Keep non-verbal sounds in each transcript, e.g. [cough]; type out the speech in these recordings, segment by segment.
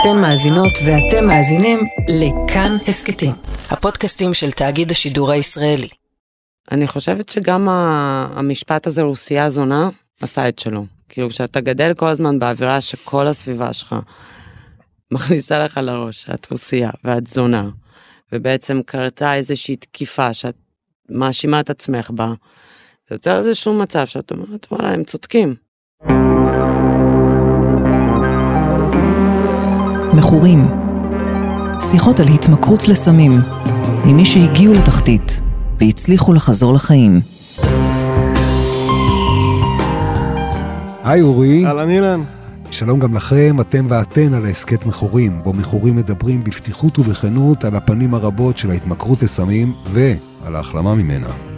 אתן מאזינות ואתם מאזינים לכאן הסכתים, הפודקאסטים של תאגיד השידור הישראלי. אני חושבת שגם המשפט הזה, רוסיה זונה, עשה את שלו. כאילו, כשאתה גדל כל הזמן באווירה שכל הסביבה שלך מכניסה לך לראש שאת רוסיה ואת זונה, ובעצם קרתה איזושהי תקיפה שאת מאשימה את עצמך בה, זה יוצר איזשהו מצב שאת אומרת, וואלה, הם צודקים. מכורים. שיחות על התמכרות לסמים, ממי שהגיעו לתחתית והצליחו לחזור לחיים. היי אורי. אהלן אילן. שלום גם לכם, אתם ואתן על ההסכת מכורים, בו מכורים מדברים בפתיחות ובכנות על הפנים הרבות של ההתמכרות לסמים ועל ההחלמה ממנה.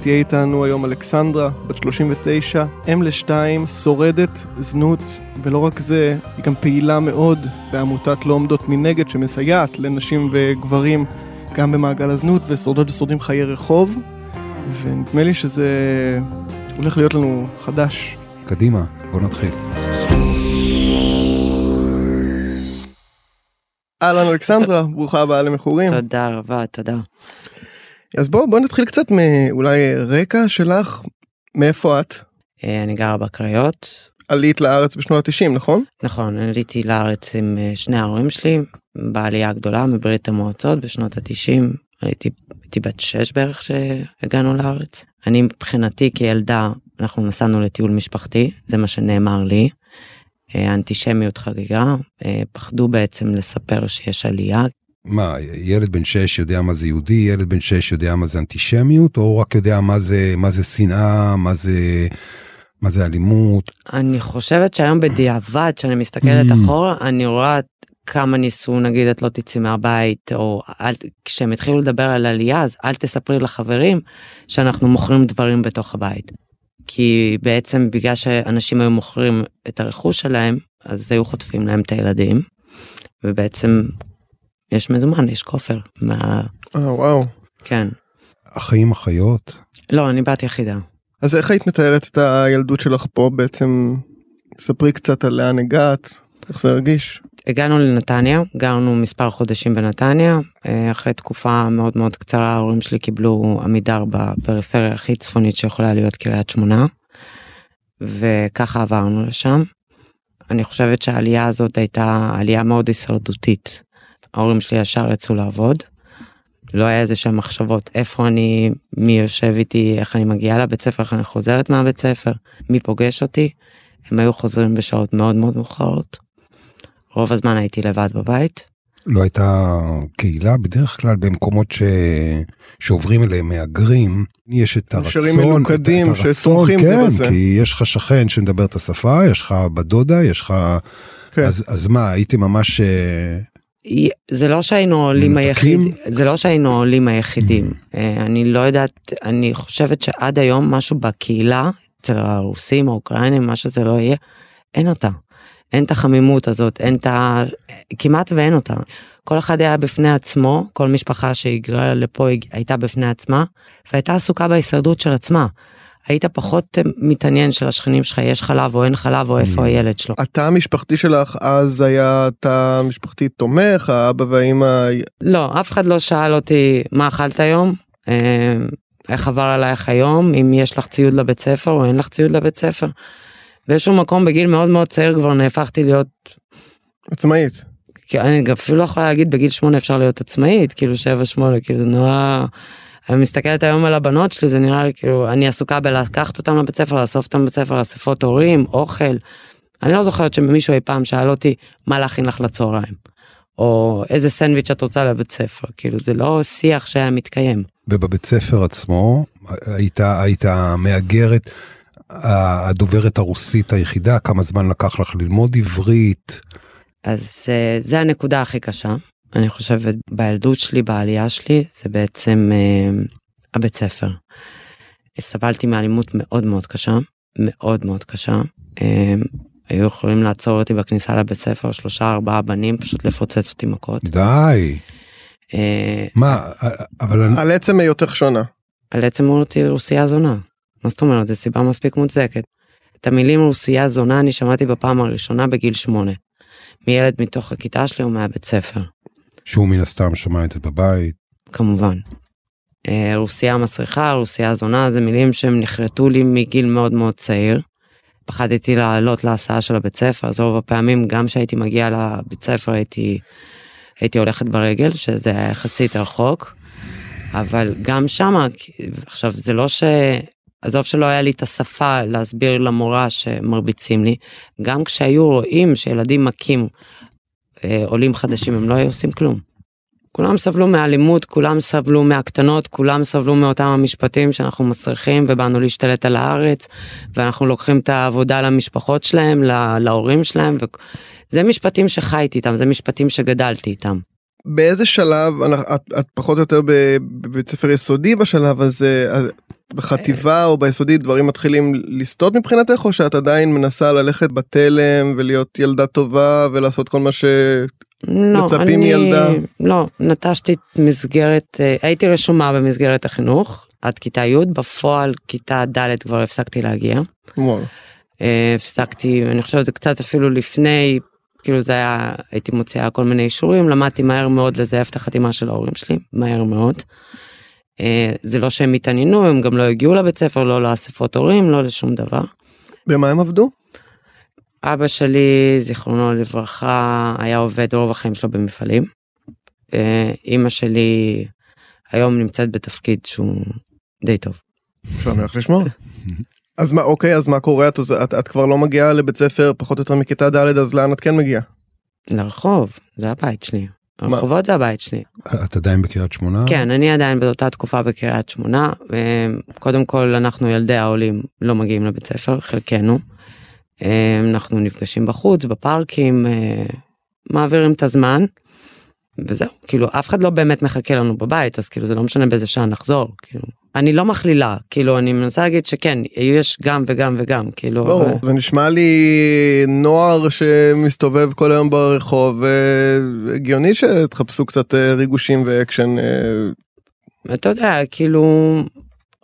תהיה איתנו היום אלכסנדרה, בת 39, אם לשתיים, שורדת זנות, ולא רק זה, היא גם פעילה מאוד בעמותת לא עומדות מנגד, שמסייעת לנשים וגברים גם במעגל הזנות, ושורדות ושורדים חיי רחוב, ונדמה לי שזה הולך להיות לנו חדש. קדימה, בוא נתחיל. אהלן אלכסנדרה, ברוכה הבאה למכורים. תודה רבה, תודה. אז בואו בוא נתחיל קצת מאולי רקע שלך, מאיפה את? אה, אני גרה בקריות. עלית לארץ בשנות ה-90, נכון? נכון, עליתי לארץ עם אה, שני ההורים שלי, בעלייה הגדולה מברית המועצות בשנות ה-90. הייתי, הייתי בת 6 בערך שהגענו לארץ. אני מבחינתי כילדה, אנחנו נסענו לטיול משפחתי, זה מה שנאמר לי. אה, האנטישמיות חגיגה, פחדו בעצם לספר שיש עלייה, מה, ילד בן 6 יודע מה זה יהודי, ילד בן 6 יודע מה זה אנטישמיות, או רק יודע מה זה, מה זה שנאה, מה זה, מה זה אלימות? אני חושבת שהיום בדיעבד, כשאני מסתכלת mm. אחורה, אני רואה כמה ניסו, נגיד, את לא תצאי מהבית, או אל, כשהם התחילו לדבר על עלייה, אז אל תספרי לחברים שאנחנו מוכרים דברים בתוך הבית. כי בעצם בגלל שאנשים היו מוכרים את הרכוש שלהם, אז היו חוטפים להם את הילדים, ובעצם יש מזומן, יש כופר. מה... אה, וואו. כן. אחים, אחיות? לא, אני בת יחידה. אז איך היית מתארת את הילדות שלך פה בעצם? ספרי קצת על לאן הגעת, איך זה הרגיש? הגענו לנתניה, גרנו מספר חודשים בנתניה, אה, אחרי תקופה מאוד מאוד קצרה ההורים שלי קיבלו עמידר בפריפריה הכי צפונית שיכולה להיות קריית שמונה, וככה עברנו לשם. אני חושבת שהעלייה הזאת הייתה עלייה מאוד הישרדותית. ההורים שלי ישר יצאו לעבוד. לא היה איזה שהם מחשבות איפה אני, מי יושב איתי, איך אני מגיעה לבית ספר, איך אני חוזרת מהבית ספר, מי פוגש אותי. הם היו חוזרים בשעות מאוד מאוד מאוחרות. רוב הזמן הייתי לבד בבית. לא הייתה קהילה בדרך כלל במקומות ש... שעוברים אליהם מהגרים, יש את הרצון, נשארים מלוכדים שסומכים כן, זה בזה. כי יש לך שכן שמדבר את השפה, יש לך בדודה, יש לך... כן. אז, אז מה, הייתי ממש אה, זה לא שהיינו עולים היחידים, זה לא שהיינו עולים היחידים. אני לא יודעת, אני חושבת שעד היום משהו בקהילה, אצל הרוסים, האוקראינים, מה שזה לא יהיה, אין אותה. אין את החמימות הזאת, אין את ה... כמעט ואין אותה. כל אחד היה בפני עצמו, כל משפחה שהגרה לפה הייתה בפני עצמה, והייתה עסוקה בהישרדות של עצמה. היית פחות מתעניין של השכנים שלך יש חלב או אין חלב או איפה mm. הילד שלו. התא המשפחתי שלך אז היה תא משפחתי תומך האבא והאמא. לא אף אחד לא שאל אותי מה אכלת היום אה, איך עבר עלייך היום אם יש לך ציוד לבית ספר או אין לך ציוד לבית ספר. באיזשהו מקום בגיל מאוד מאוד צעיר כבר נהפכתי להיות עצמאית. כי אני אפילו לא יכולה להגיד בגיל שמונה אפשר להיות עצמאית כאילו שבע שמונה כאילו זה נורא. אני מסתכלת היום על הבנות שלי זה נראה לי כאילו אני עסוקה בלקחת אותם לבית ספר לאסוף אותם לבית ספר אספות הורים אוכל. אני לא זוכרת שמישהו אי פעם שאל אותי מה להכין לך לצהריים. או איזה סנדוויץ' את רוצה לבית ספר כאילו זה לא שיח שהיה מתקיים. ובבית ספר עצמו היית היית מהגרת הדוברת הרוסית היחידה כמה זמן לקח לך ללמוד עברית. אז אה, זה הנקודה הכי קשה אני חושבת בילדות שלי, בעלייה שלי, זה בעצם אה, הבית ספר. סבלתי מאלימות מאוד מאוד קשה, מאוד מאוד קשה. אה, היו יכולים לעצור אותי בכניסה לבית ספר, שלושה ארבעה בנים, פשוט לפוצץ אותי מכות. די. אה, מה, אבל... על עצם היותך שונה. על עצם אותי רוסיה זונה. מה זאת אומרת? זו סיבה מספיק מוצדקת. את המילים רוסיה זונה אני שמעתי בפעם הראשונה בגיל שמונה. מילד מתוך הכיתה שלי או מהבית ספר, שהוא מן הסתם שמע את זה בבית. כמובן. אה, רוסייה מסריחה, רוסייה זונה, זה מילים שהם נחרטו לי מגיל מאוד מאוד צעיר. פחדתי לעלות להסעה של הבית ספר, אז רוב הפעמים גם כשהייתי מגיע לבית ספר הייתי, הייתי הולכת ברגל, שזה היה יחסית רחוק. אבל גם שמה, עכשיו זה לא ש... עזוב שלא היה לי את השפה להסביר למורה שמרביצים לי, גם כשהיו רואים שילדים מכים אה, עולים חדשים, הם לא היו עושים כלום. כולם סבלו מאלימות, כולם סבלו מהקטנות, כולם סבלו מאותם המשפטים שאנחנו מסריחים ובאנו להשתלט על הארץ, ואנחנו לוקחים את העבודה למשפחות שלהם, להורים שלהם, וזה משפטים שחייתי איתם, זה משפטים שגדלתי איתם. באיזה שלב, את, את פחות או יותר בבית ספר יסודי בשלב הזה, בחטיבה או ביסודי דברים מתחילים לסטות מבחינתך או שאת עדיין מנסה ללכת בתלם ולהיות ילדה טובה ולעשות כל מה שמצפים לא, מילדה? לא, נטשתי את מסגרת, אה, הייתי רשומה במסגרת החינוך עד כיתה י', בפועל כיתה ד' כבר הפסקתי להגיע. וואו. אה, הפסקתי, אני חושבת קצת אפילו לפני, כאילו זה היה, הייתי מוציאה כל מיני אישורים, למדתי מהר מאוד לזייף את החתימה של ההורים שלי, מהר מאוד. אה, זה לא שהם התעניינו, הם גם לא הגיעו לבית ספר, לא לאספות הורים, לא לשום דבר. במה הם עבדו? אבא שלי, זיכרונו לברכה, היה עובד רוב החיים שלו במפעלים. אה, אימא שלי היום נמצאת בתפקיד שהוא די טוב. שמח לשמוע. [laughs] אז מה, אוקיי, אז מה קורה? את, את, את כבר לא מגיעה לבית ספר פחות או יותר מכיתה ד', אז לאן את כן מגיעה? לרחוב, זה הבית שלי. הרחובות זה הבית שלי. את עדיין בקריית שמונה? כן, אני עדיין באותה תקופה בקריית שמונה. קודם כל, אנחנו ילדי העולים לא מגיעים לבית ספר, חלקנו. אנחנו נפגשים בחוץ, בפארקים, אה, מעבירים את הזמן. וזהו, כאילו, אף אחד לא באמת מחכה לנו בבית, אז כאילו, זה לא משנה באיזה שעה נחזור, כאילו. אני לא מכלילה, כאילו, אני מנסה להגיד שכן, יש גם וגם וגם, כאילו. ברור, ו... זה נשמע לי נוער שמסתובב כל היום ברחוב, והגיוני שתחפשו קצת אה, ריגושים ואקשן. אה. אתה יודע, כאילו,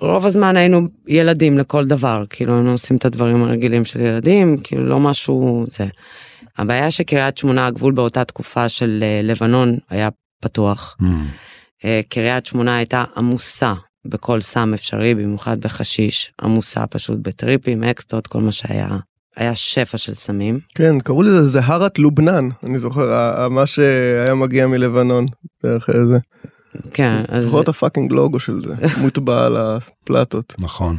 רוב הזמן היינו ילדים לכל דבר, כאילו, היינו עושים את הדברים הרגילים של ילדים, כאילו, לא משהו זה. הבעיה שקריית שמונה, הגבול באותה תקופה של אה, לבנון היה פתוח. Mm. קריית שמונה הייתה עמוסה בכל סם אפשרי, במיוחד בחשיש, עמוסה פשוט בטריפים, אקסטות, כל מה שהיה. היה שפע של סמים. כן, קראו לזה זהרת לובנן, אני זוכר, מה שהיה מגיע מלבנון, דרך איזה. כן, אז... זוכר את הפאקינג לוגו של זה, [laughs] מוטבע על הפלטות. נכון.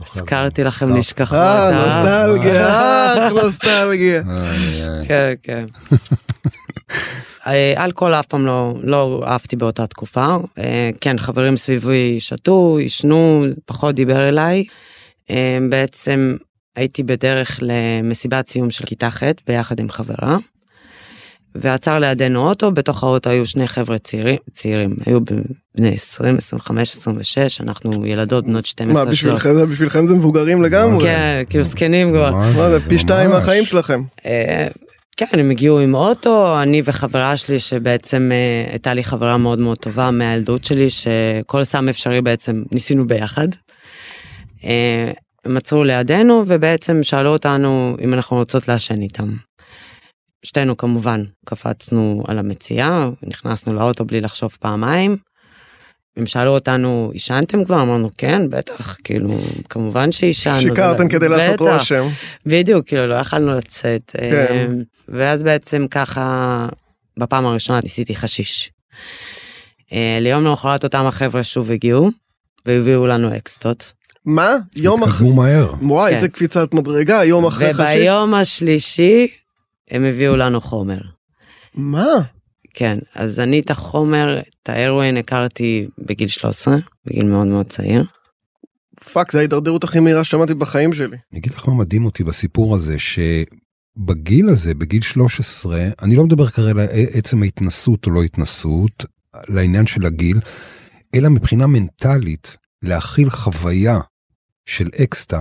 הזכרתי לכם נשכחות. אה, נוסטלגיה, אה, נוסטלגיה. כן, כן. [laughs] אה, אלכוהול אף פעם לא, לא אהבתי באותה תקופה. אה, כן, חברים סביבי שתו, עישנו, פחות דיבר אליי. אה, בעצם הייתי בדרך למסיבת סיום של כיתה ח' ביחד עם חברה. ועצר לידינו אוטו, בתוך האוטו היו שני חבר'ה צעירים, צעירים, היו בני 20, 25, 26, אנחנו ילדות בנות 12. מה, בשבילכם זה, בשבילכם זה מבוגרים לגמרי? כן, כאילו זקנים כבר. מה זה, פי שתיים מהחיים שלכם. כן, הם הגיעו עם אוטו, אני וחברה שלי שבעצם uh, הייתה לי חברה מאוד מאוד טובה מהילדות שלי, שכל סם אפשרי בעצם ניסינו ביחד. Uh, הם עצרו לידינו ובעצם שאלו אותנו אם אנחנו רוצות לעשן איתם. שתינו כמובן קפצנו על המציאה, נכנסנו לאוטו בלי לחשוב פעמיים. הם שאלו אותנו, עישנתם כבר? אמרנו, כן, בטח, כאילו, כמובן שעישנו. שיקרתם כדי בטח. לעשות רושם. בדיוק, כאילו, לא יכלנו לצאת. כן. אמ, ואז בעצם ככה, בפעם הראשונה ניסיתי חשיש. אה, ליום למחרת אותם החבר'ה שוב הגיעו, והביאו לנו אקסטות. מה? יום אחרי... התקדמו מהר. וואי, איזה כן. קפיצת מדרגה, יום אחרי חשיש. וביום השלישי הם הביאו לנו חומר. מה? כן, אז אני את החומר, את ההרואין הכרתי בגיל 13, בגיל מאוד מאוד צעיר. fuck, זה ההידרדרות הכי מהירה ששמעתי בחיים שלי. אני אגיד לך מה מדהים אותי בסיפור הזה, שבגיל הזה, בגיל 13, אני לא מדבר כרגע על עצם ההתנסות או לא התנסות, לעניין של הגיל, אלא מבחינה מנטלית, להכיל חוויה של אקסטה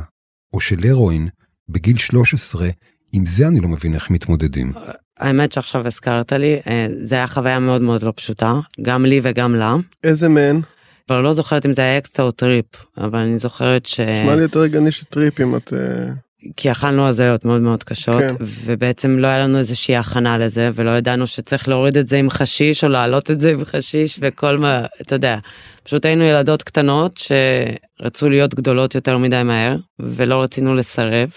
או של הרואין בגיל 13, עם זה אני לא מבין איך מתמודדים. האמת שעכשיו הזכרת לי, אה, זה היה חוויה מאוד מאוד לא פשוטה, גם לי וגם לה. איזה מהן? כבר לא זוכרת אם זה היה אקסטה או טריפ, אבל אני זוכרת ש... נשמע לי יותר הגיוני שטריפ אם את... אה, כי אכלנו הזיות מאוד מאוד קשות, כן. ובעצם לא היה לנו איזושהי הכנה לזה, ולא ידענו שצריך להוריד את זה עם חשיש, או להעלות את זה עם חשיש, וכל מה, אתה יודע. פשוט היינו ילדות קטנות שרצו להיות גדולות יותר מדי מהר, ולא רצינו לסרב.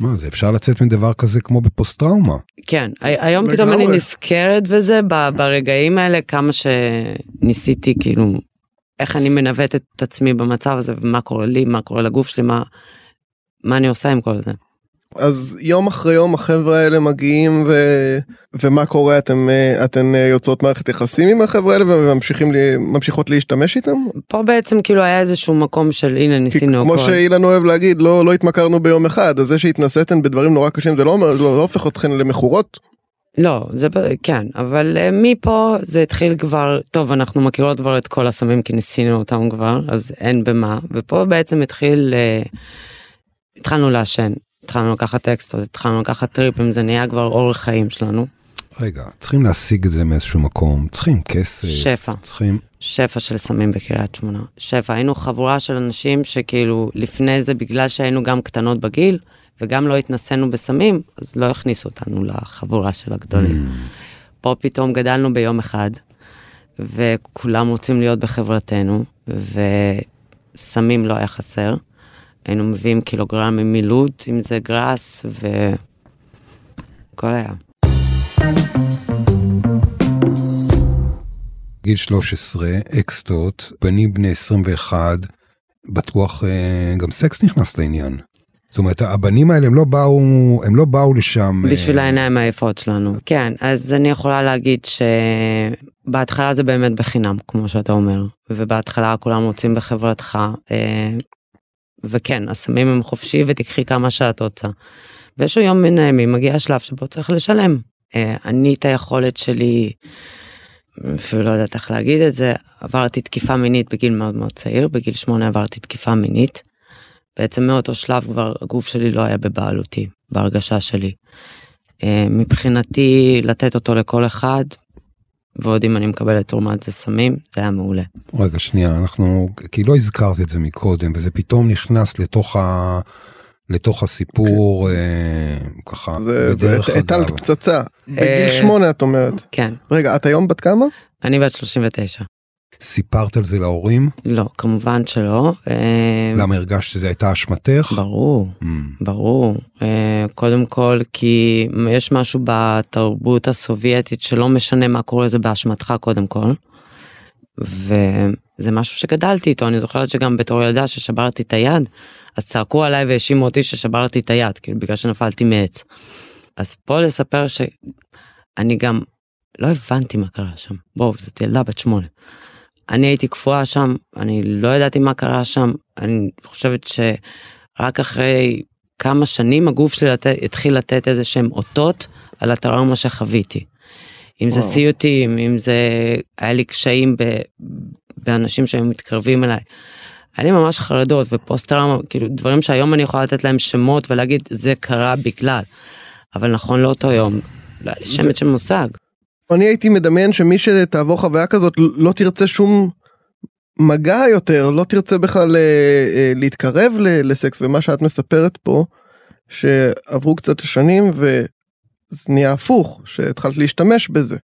מה זה, אפשר לצאת מדבר כזה כמו בפוסט טראומה. כן, הי- היום פתאום אני. נזכרת בזה ברגעים האלה, כמה שניסיתי, כאילו, איך אני מנווטת את עצמי במצב הזה, ומה קורה לי, מה קורה לגוף שלי, מה, מה אני עושה עם כל זה. אז יום אחרי יום החבר'ה האלה מגיעים ו... ומה קורה אתם אה, אתן אה, יוצרות מערכת יחסים עם החבר'ה האלה וממשיכים לי... ממשיכות להשתמש איתם? פה בעצם כאילו היה איזשהו מקום של הנה ניסינו כמו הכל. שאילן אוהב להגיד לא לא התמכרנו ביום אחד אז זה שהתנסיתן בדברים נורא קשים זה לא אומר לא, לא הופך אתכן למכורות. לא, זה כן, אבל אה, מפה זה התחיל כבר, טוב, אנחנו מכירות כבר את כל הסמים כי ניסינו אותם כבר, אז אין במה, ופה בעצם התחיל, התחלנו לעשן, התחלנו לקחת טקסטות, התחלנו לקחת טריפים, זה נהיה כבר אורח חיים שלנו. רגע, צריכים להשיג את זה מאיזשהו מקום, צריכים כסף. שפע. צריכים... שפע של סמים בקריית שמונה. שפע, היינו חבורה של אנשים שכאילו לפני זה, בגלל שהיינו גם קטנות בגיל, וגם לא התנסינו בסמים, אז לא הכניסו אותנו לחבורה של הגדולים. פה פתאום גדלנו ביום אחד, וכולם רוצים להיות בחברתנו, וסמים לא היה חסר. היינו מביאים קילוגרמים מלוד, אם זה גראס, והכל היה. גיל 13, אקסטות, בנים בני 21, בטוח אה, גם סקס נכנס לעניין. זאת אומרת, הבנים האלה הם לא באו, הם לא באו לשם. אה, בשביל העיניים היפות שלנו. כן, אז אני יכולה להגיד שבהתחלה זה באמת בחינם, כמו שאתה אומר, ובהתחלה כולם רוצים בחברתך, אה, וכן, הסמים הם חופשי ותקחי כמה שאת רוצה. ויש יום מן הימים, מגיע השלב שבו צריך לשלם. אה, אני את היכולת שלי, אפילו לא יודעת איך להגיד את זה, עברתי תקיפה מינית בגיל מאוד מאוד צעיר, בגיל שמונה עברתי תקיפה מינית. בעצם מאותו שלב כבר הגוף שלי לא היה בבעלותי, בהרגשה שלי. אה, מבחינתי לתת אותו לכל אחד, ועוד אם אני מקבלת תרומת זה סמים, זה היה מעולה. רגע, שנייה, אנחנו, כי לא הזכרת את זה מקודם, וזה פתאום נכנס לתוך ה... לתוך הסיפור אה, ככה זה בדרך הטלת אגב. פצצה. בגיל אה, שמונה את אומרת. כן, רגע את היום בת כמה? אני בת 39. סיפרת על זה להורים? לא, כמובן שלא. אה, למה הרגשת שזה הייתה אשמתך? ברור, Mm, ברור. קודם כל כי יש משהו בתרבות הסובייטית שלא משנה מה קורה זה באשמתך קודם כל. וזה משהו שגדלתי איתו, אני זוכרת שגם בתור ילדה ששברתי את היד, אז צעקו עליי והאשימו אותי ששברתי את היד, כאילו בגלל שנפלתי מעץ. אז פה לספר שאני גם לא הבנתי מה קרה שם. בואו, זאת ילדה בת שמונה. אני הייתי קפואה שם, אני לא ידעתי מה קרה שם, אני חושבת שרק אחרי כמה שנים הגוף שלי לת... התחיל לתת איזה שהם אותות על הטראומה שחוויתי. אם זה. סיוטים, אם זה היה לי קשיים ב... באנשים שהיו מתקרבים אליי. היה לי ממש חרדות ופוסט טראומה, כאילו דברים שהיום אני יכולה לתת להם שמות ולהגיד זה קרה בגלל. אבל נכון לאותו יום, לא היה לי שמץ של מושג. אני הייתי מדמיין שמי שתעבור חוויה כזאת לא תרצה שום מגע יותר, לא תרצה בכלל אה, אה, להתקרב לסקס, ומה שאת מספרת פה, שעברו קצת שנים וזה נהיה הפוך, שהתחלת להשתמש בזה.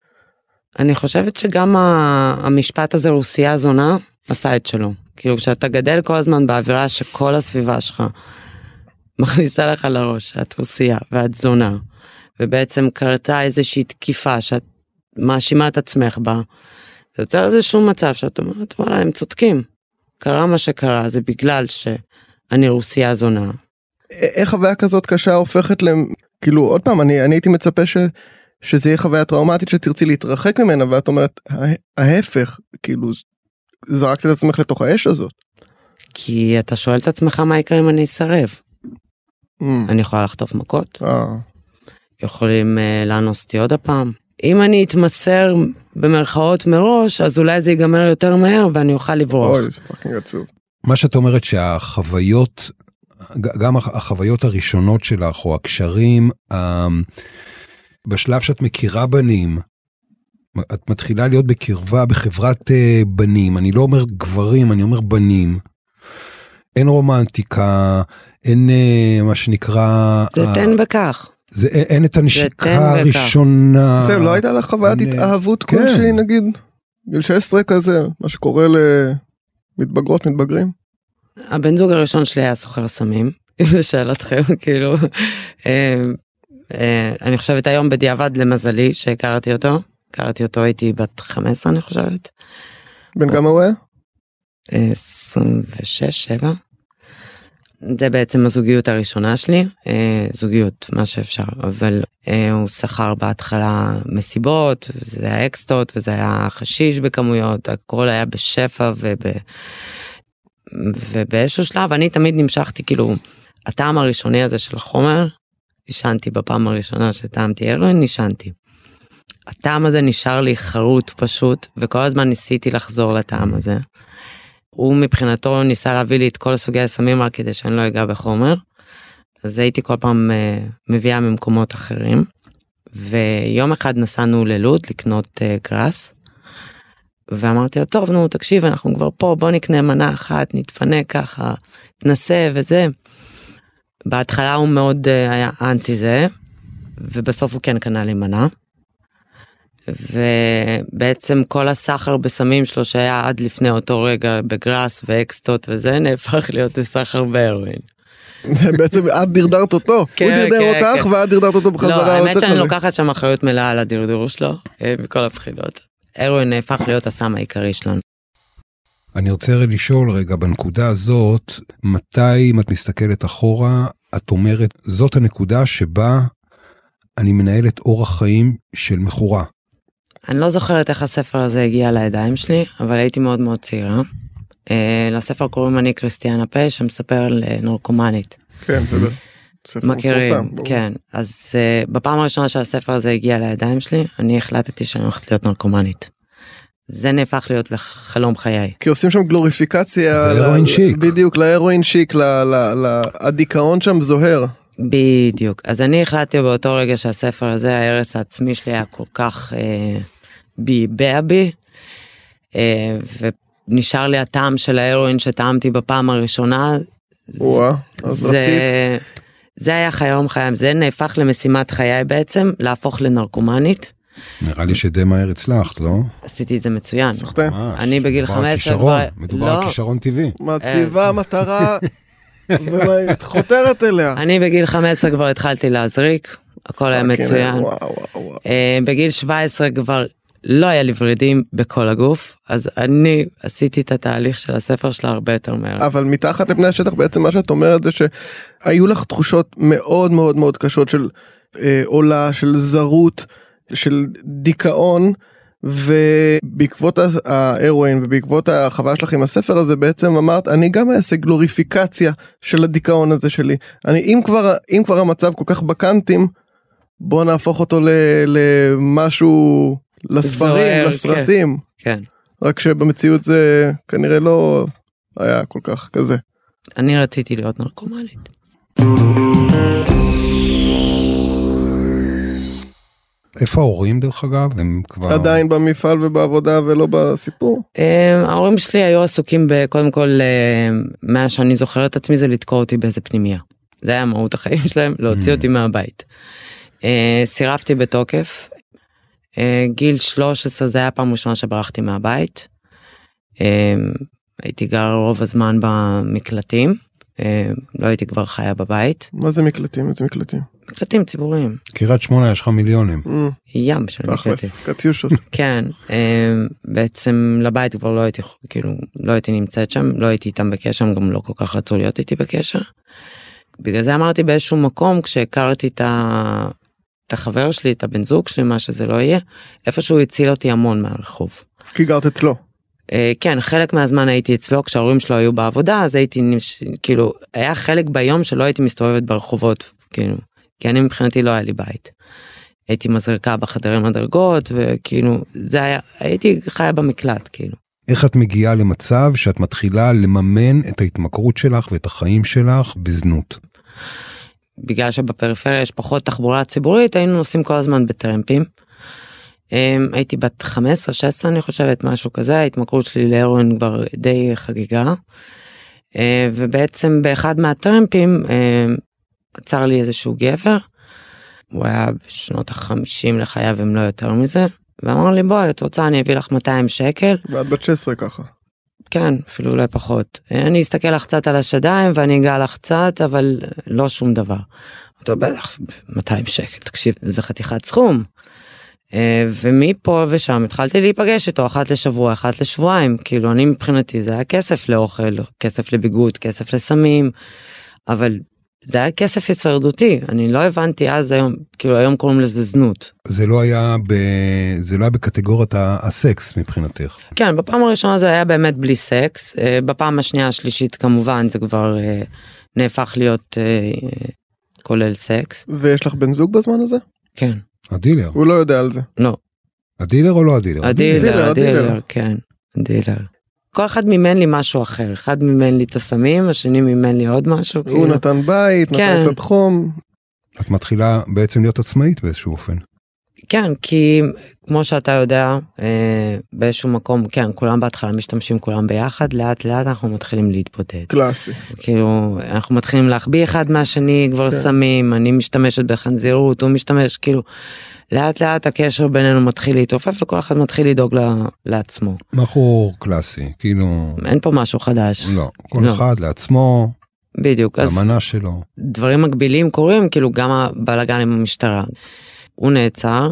אני חושבת שגם המשפט הזה רוסייה זונה עשה את שלו. כאילו כשאתה גדל כל הזמן באווירה שכל הסביבה שלך מכניסה לך לראש שאת רוסייה ואת זונה, ובעצם קרתה איזושהי תקיפה שאת מאשימה את עצמך בה, זה יוצר איזשהו מצב שאת אומרת וואלה הם צודקים. קרה מה שקרה זה בגלל שאני רוסייה זונה. איך חוויה כזאת קשה הופכת ל... כאילו עוד פעם אני, אני הייתי מצפה ש, שזה יהיה חוויה טראומטית שתרצי להתרחק ממנה ואת אומרת "ה- ההפך כאילו זרקת את עצמך לתוך האש הזאת. כי אתה שואל את עצמך מה יקרה אם אני אסרב. אממ, אני יכולה לחטוף מכות, אה, יכולים אה, לאנוס אותי עוד הפעם. אם אני אתמסר במרכאות מראש, אז אולי זה ייגמר יותר מהר ואני אוכל לברוח. אוי זה fucking עצוב. מה שאת אומרת שהחוויות, גם הח- החוויות הראשונות שלך או הקשרים, אמ, בשלב שאת מכירה בנים, את מתחילה להיות בקרבה בחברת אה, בנים, אני לא אומר גברים, אני אומר בנים. אין רומנטיקה, אין אה, מה שנקרא... זה אה, תן בכך. זה, אין, אין את הנשיקה. הראשונה. זהו, לא הייתה לך חוויית התאהבות כן. כלשהי נגיד? גיל 16 כזה, מה שקורה למתבגרות, מתבגרים? הבן זוג הראשון שלי היה סוחר סמים, [laughs] לשאלתכם, כאילו. אה, אה, אני חושבת היום בדיעבד למזלי שהכרתי אותו. הכרתי אותו הייתי בת 15 אני חושבת. בן כמה הוא היה? אה, 26, 7. זה בעצם הזוגיות הראשונה שלי, אה, זוגיות, מה שאפשר, אבל אה, הוא שכר בהתחלה מסיבות, וזה היה אקסטות, וזה היה חשיש בכמויות, הכל היה בשפע וב... ובאיזשהו שלב אני תמיד נמשכתי, כאילו, הטעם הראשוני הזה של החומר, עישנתי בפעם הראשונה שטעמתי הרואין, עישנתי. הטעם הזה נשאר לי חרוט פשוט, וכל הזמן ניסיתי לחזור לטעם הזה. הוא מבחינתו ניסה להביא לי את כל סוגי הסמים רק כדי שאני לא אגע בחומר. אז הייתי כל פעם uh, מביאה ממקומות אחרים. ויום אחד נסענו ללוד לקנות uh, גראס. ואמרתי לו, טוב, נו, תקשיב, אנחנו כבר פה, בוא נקנה מנה אחת, נתפנה ככה, ננסה וזה. בהתחלה הוא מאוד uh, היה אנטי זה, ובסוף הוא כן קנה לי מנה. ובעצם כל הסחר בסמים שלו שהיה עד לפני אותו רגע בגראס ואקסטות וזה נהפך להיות לסחר בהרואין. זה בעצם את דרדרת אותו. כן, הוא דרדר כן, אותך כן. ואת דרדרת אותו בחזרה. לא, האמת שאני. לוקחת שם אחריות מלאה על הדרדור שלו, אה, מכל הבחינות. הרואין נהפך להיות הסם העיקרי שלנו. אני רוצה לשאול רגע בנקודה הזאת, מתי אם את מסתכלת אחורה, את אומרת, זאת הנקודה שבה אני מנהלת אורח חיים של מכורה. אני לא זוכרת איך הספר הזה הגיע לידיים שלי, אבל הייתי מאוד מאוד צעירה. אה, לספר קוראים אני קריסטיאנה פה, שמספר על אה, נרקומנית. כן, זה ספר מכירים, מפורסם. כן. אז uh, בפעם הראשונה שהספר הזה הגיע לידיים שלי, אני החלטתי שאני הולכת להיות נרקומנית. זה נהפך להיות לחלום חיי. כי עושים שם גלוריפיקציה. זה הרואין שיק. בדיוק, להרואין שיק, ל- ל- ל- הדיכאון שם זוהר. בדיוק. אז אני החלטתי באותו רגע שהספר הזה, ההרס העצמי שלי היה כל כך אה, ביבע בי, אה, ונשאר לי הטעם של ההרואין שטעמתי בפעם הראשונה. וואה, אז זה, רצית. זה היה חלום חיים, זה נהפך למשימת חיי בעצם, להפוך לנרקומנית. נראה לי שדי מהר הצלחת, לא? עשיתי את זה מצוין. סחטיין. אני בגיל מדובר על 15 כישרון, כבר- מדובר לא. על כישרון טבעי. מציבה מטרה [laughs] ואת [laughs] חותרת אליה. אני בגיל 15 כבר התחלתי להזריק, הכל היה fucking, מצוין. אה, בגיל 17 כבר לא היה לי ורידים בכל הגוף, אז אני עשיתי את התהליך של הספר שלה הרבה יותר מהר. אבל מתחת לפני השטח בעצם מה שאת אומרת זה שהיו לך תחושות מאוד מאוד מאוד קשות של אה, עולה, של זרות, של דיכאון. ובעקבות ההרואין ובעקבות החוויה שלך עם הספר הזה בעצם אמרת אני גם אעשה גלוריפיקציה של הדיכאון הזה שלי אני אם כבר אם כבר המצב כל כך בקאנטים בוא נהפוך אותו ל- למשהו לספרים זוהר, לסרטים כן. רק שבמציאות זה כנראה לא היה כל כך כזה. אני רציתי להיות נרקומנית. איפה ההורים דרך אגב? הם כבר... עדיין במפעל ובעבודה ולא בסיפור. אה, ההורים שלי היו עסוקים בקודם כל, אה, מה שאני זוכרת את עצמי זה לתקוע אותי באיזה פנימייה. זה היה מהות החיים שלהם, להוציא Mm. אותי מהבית. אה, סירבתי בתוקף. אה, גיל 13 זה היה הפעם ראשונה שברחתי מהבית. אה, הייתי גר רוב הזמן במקלטים. אה, לא הייתי כבר חיה בבית. מה זה מקלטים? איזה מקלטים? מקלטים ציבוריים. קריית שמונה יש לך מיליונים. אמ, ים של מקלטים. קטיושות. [laughs] כן, אה, בעצם לבית כבר לא הייתי, כאילו, לא הייתי נמצאת שם, לא הייתי איתם בקשר, הם גם לא כל כך רצו להיות איתי בקשר. בגלל זה אמרתי באיזשהו מקום, כשהכרתי את, ה... את החבר שלי, את הבן זוג שלי, מה שזה לא יהיה, איפשהו הציל אותי המון מהרחוב. כי גרת אצלו. אה, כן, חלק מהזמן הייתי אצלו, כשההורים שלו היו בעבודה, אז הייתי, נש... כאילו, היה חלק ביום שלא הייתי מסתובבת ברחובות, כאילו, כי אני מבחינתי לא היה לי בית. הייתי מזרקה בחדרי מדרגות, וכאילו, זה היה, הייתי חיה במקלט, כאילו. איך את מגיעה למצב שאת מתחילה לממן את ההתמכרות שלך ואת החיים שלך בזנות? בגלל שבפריפריה יש פחות תחבורה ציבורית, היינו נוסעים כל הזמן בטרמפים. אמ, הייתי בת 15-16 אני חושבת, משהו כזה, ההתמכרות שלי להרואין כבר די חגיגה. אה, ובעצם באחד מהטרמפים אה, עצר לי איזשהו גבר, הוא היה בשנות החמישים לחייו אם לא יותר מזה, ואמר לי בואי את רוצה אני אביא לך 200 שקל, ואת בת 16 ככה. כן אפילו אולי פחות, אני אסתכל לך קצת על השדיים ואני אגע לך קצת אבל לא שום דבר. לו בטח 200 שקל תקשיב זה חתיכת סכום. אה, ומפה ושם התחלתי להיפגש איתו אחת לשבוע אחת לשבועיים כאילו אני מבחינתי זה היה כסף לאוכל כסף לביגוד כסף לסמים אבל זה היה כסף הישרדותי אני לא הבנתי אז היום כאילו היום קוראים לזה זנות זה לא היה ב... זה לא היה בקטגוריית הסקס מבחינתך. כן בפעם הראשונה זה היה באמת בלי סקס אה, בפעם השנייה השלישית כמובן זה כבר אה, נהפך להיות אה, כולל סקס ויש לך בן זוג בזמן הזה? כן הדילר. הוא לא יודע על זה. לא הדילר או לא הדילר? הדילר, הדילר, הדילר, הדילר. כן, הדילר. כל אחד מימן לי משהו אחר, אחד מימן לי את הסמים, השני מימן לי עוד משהו, הוא כאילו. נתן בית, כן. נתן קצת חום. את מתחילה בעצם להיות עצמאית באיזשהו אופן. כן, כי כמו שאתה יודע, אה, באיזשהו מקום, כן, כולם בהתחלה משתמשים כולם ביחד, לאט לאט אנחנו מתחילים להתבודד. קלאסי. כאילו, אנחנו מתחילים להחביא אחד מהשני, כבר כן. סמים, אני משתמשת בחנזירות, הוא משתמש, כאילו, לאט לאט הקשר בינינו מתחיל להתעופף וכל אחד מתחיל לדאוג לעצמו. מכור קלאסי, כאילו, אין פה משהו חדש. לא, כל לא. אחד לעצמו, בדיוק, אז למנה שלו. דברים מקבילים קורים, כאילו גם הבלאגן עם המשטרה. הוא נעצר,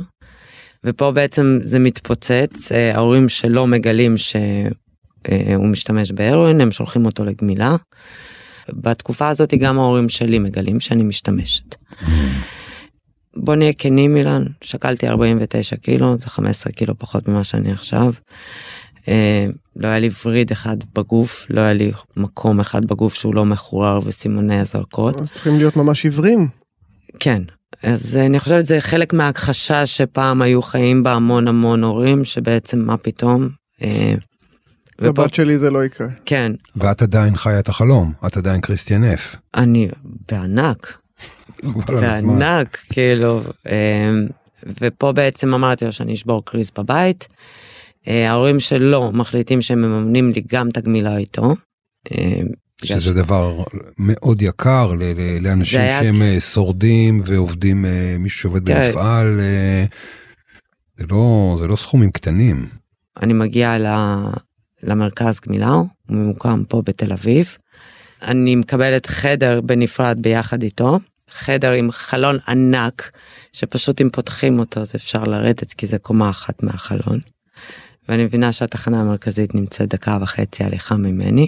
ופה בעצם זה מתפוצץ, אה, ההורים שלו מגלים שהוא משתמש בהרואין, הם שולחים אותו לגמילה. בתקופה הזאת גם ההורים שלי מגלים שאני משתמשת. בוא נהיה כנים אילן, שקלתי 49 קילו, זה 15 קילו פחות ממה שאני עכשיו. אה, לא היה לי וריד אחד בגוף, לא היה לי מקום אחד בגוף שהוא לא מחורר וסימוני הזרקות. אז צריכים להיות ממש עיוורים. כן, אז אני חושבת זה חלק מההכחשה שפעם היו חיים בה המון המון הורים, שבעצם מה פתאום. אה, ופה, לבת שלי זה לא יקרה. כן, ואת עדיין חיה את החלום, את עדיין קריסטיאן אף. אני בענק, הזמן. בענק, כאילו, אה, ופה בעצם אמרתי לו שאני אשבור קריז בבית. אה, ההורים שלו מחליטים שהם מממנים לי גם את הגמילה איתו. אה, שזה דבר מאוד יקר לאנשים זה היה- שהם שורדים ועובדים, מישהו שעובד כן. במפעל, זה לא, זה לא סכומים קטנים. אני מגיעה למרכז גמילה, הוא ממוקם פה בתל אביב. אני מקבלת חדר בנפרד ביחד איתו, חדר עם חלון ענק, שפשוט אם פותחים אותו אז אפשר לרדת כי זה קומה אחת מהחלון. ואני מבינה שהתחנה המרכזית נמצאת דקה וחצי הליכה ממני.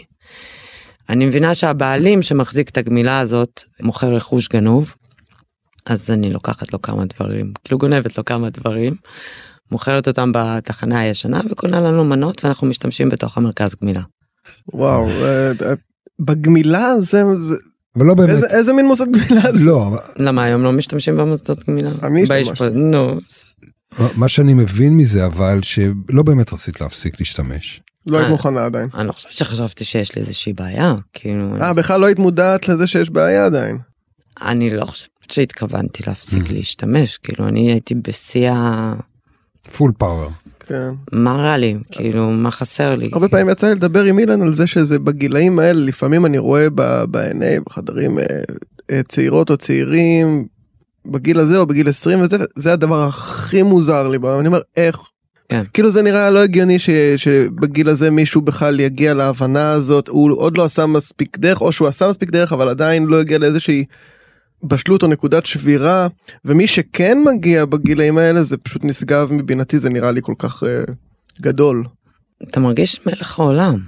אני מבינה שהבעלים שמחזיק את הגמילה הזאת מוכר רכוש גנוב, אז אני לוקחת לו כמה דברים, כאילו גונבת לו כמה דברים, מוכרת אותם בתחנה הישנה וקונה לנו מנות ואנחנו משתמשים בתוך המרכז גמילה. וואו, אה, אה, בגמילה זה, אבל לא באמת, איזה- איזה מין מוסד גמילה זה? לא, למה היום לא משתמשים במוסדות גמילה? אני השתמשתי. באשפוז- נו, מה שאני מבין מזה אבל שלא באמת רצית להפסיק להשתמש. לא היית אה. מוכנה עדיין. אני לא חושבת שחשבתי שיש לי איזושהי בעיה, כאילו, אה, בכלל לא היית מודעת לזה שיש בעיה עדיין. אני לא חושבת שהתכוונתי להפסיק להשתמש, כאילו אני הייתי בשיא ה... פול פאוור. כן. מה רע לי? כאילו, מה חסר לי? הרבה פעמים יצא לי לדבר עם אילן על זה שזה בגילאים האלה, לפעמים אני רואה ב- ב-NA, בחדרים אה, אה, צעירות או צעירים, בגיל הזה או בגיל 20 וזה, זה הדבר הכי מוזר לי בעולם, אני אומר איך. כן. כאילו זה נראה לא הגיוני ש, שבגיל הזה מישהו בכלל יגיע להבנה הזאת, הוא עוד לא עשה מספיק דרך, או שהוא עשה מספיק דרך אבל עדיין לא הגיע לאיזושהי בשלות או נקודת שבירה, ומי שכן מגיע בגילאים האלה זה פשוט נשגב מבינתי, זה נראה לי כל כך אה, גדול. אתה מרגיש מלך העולם.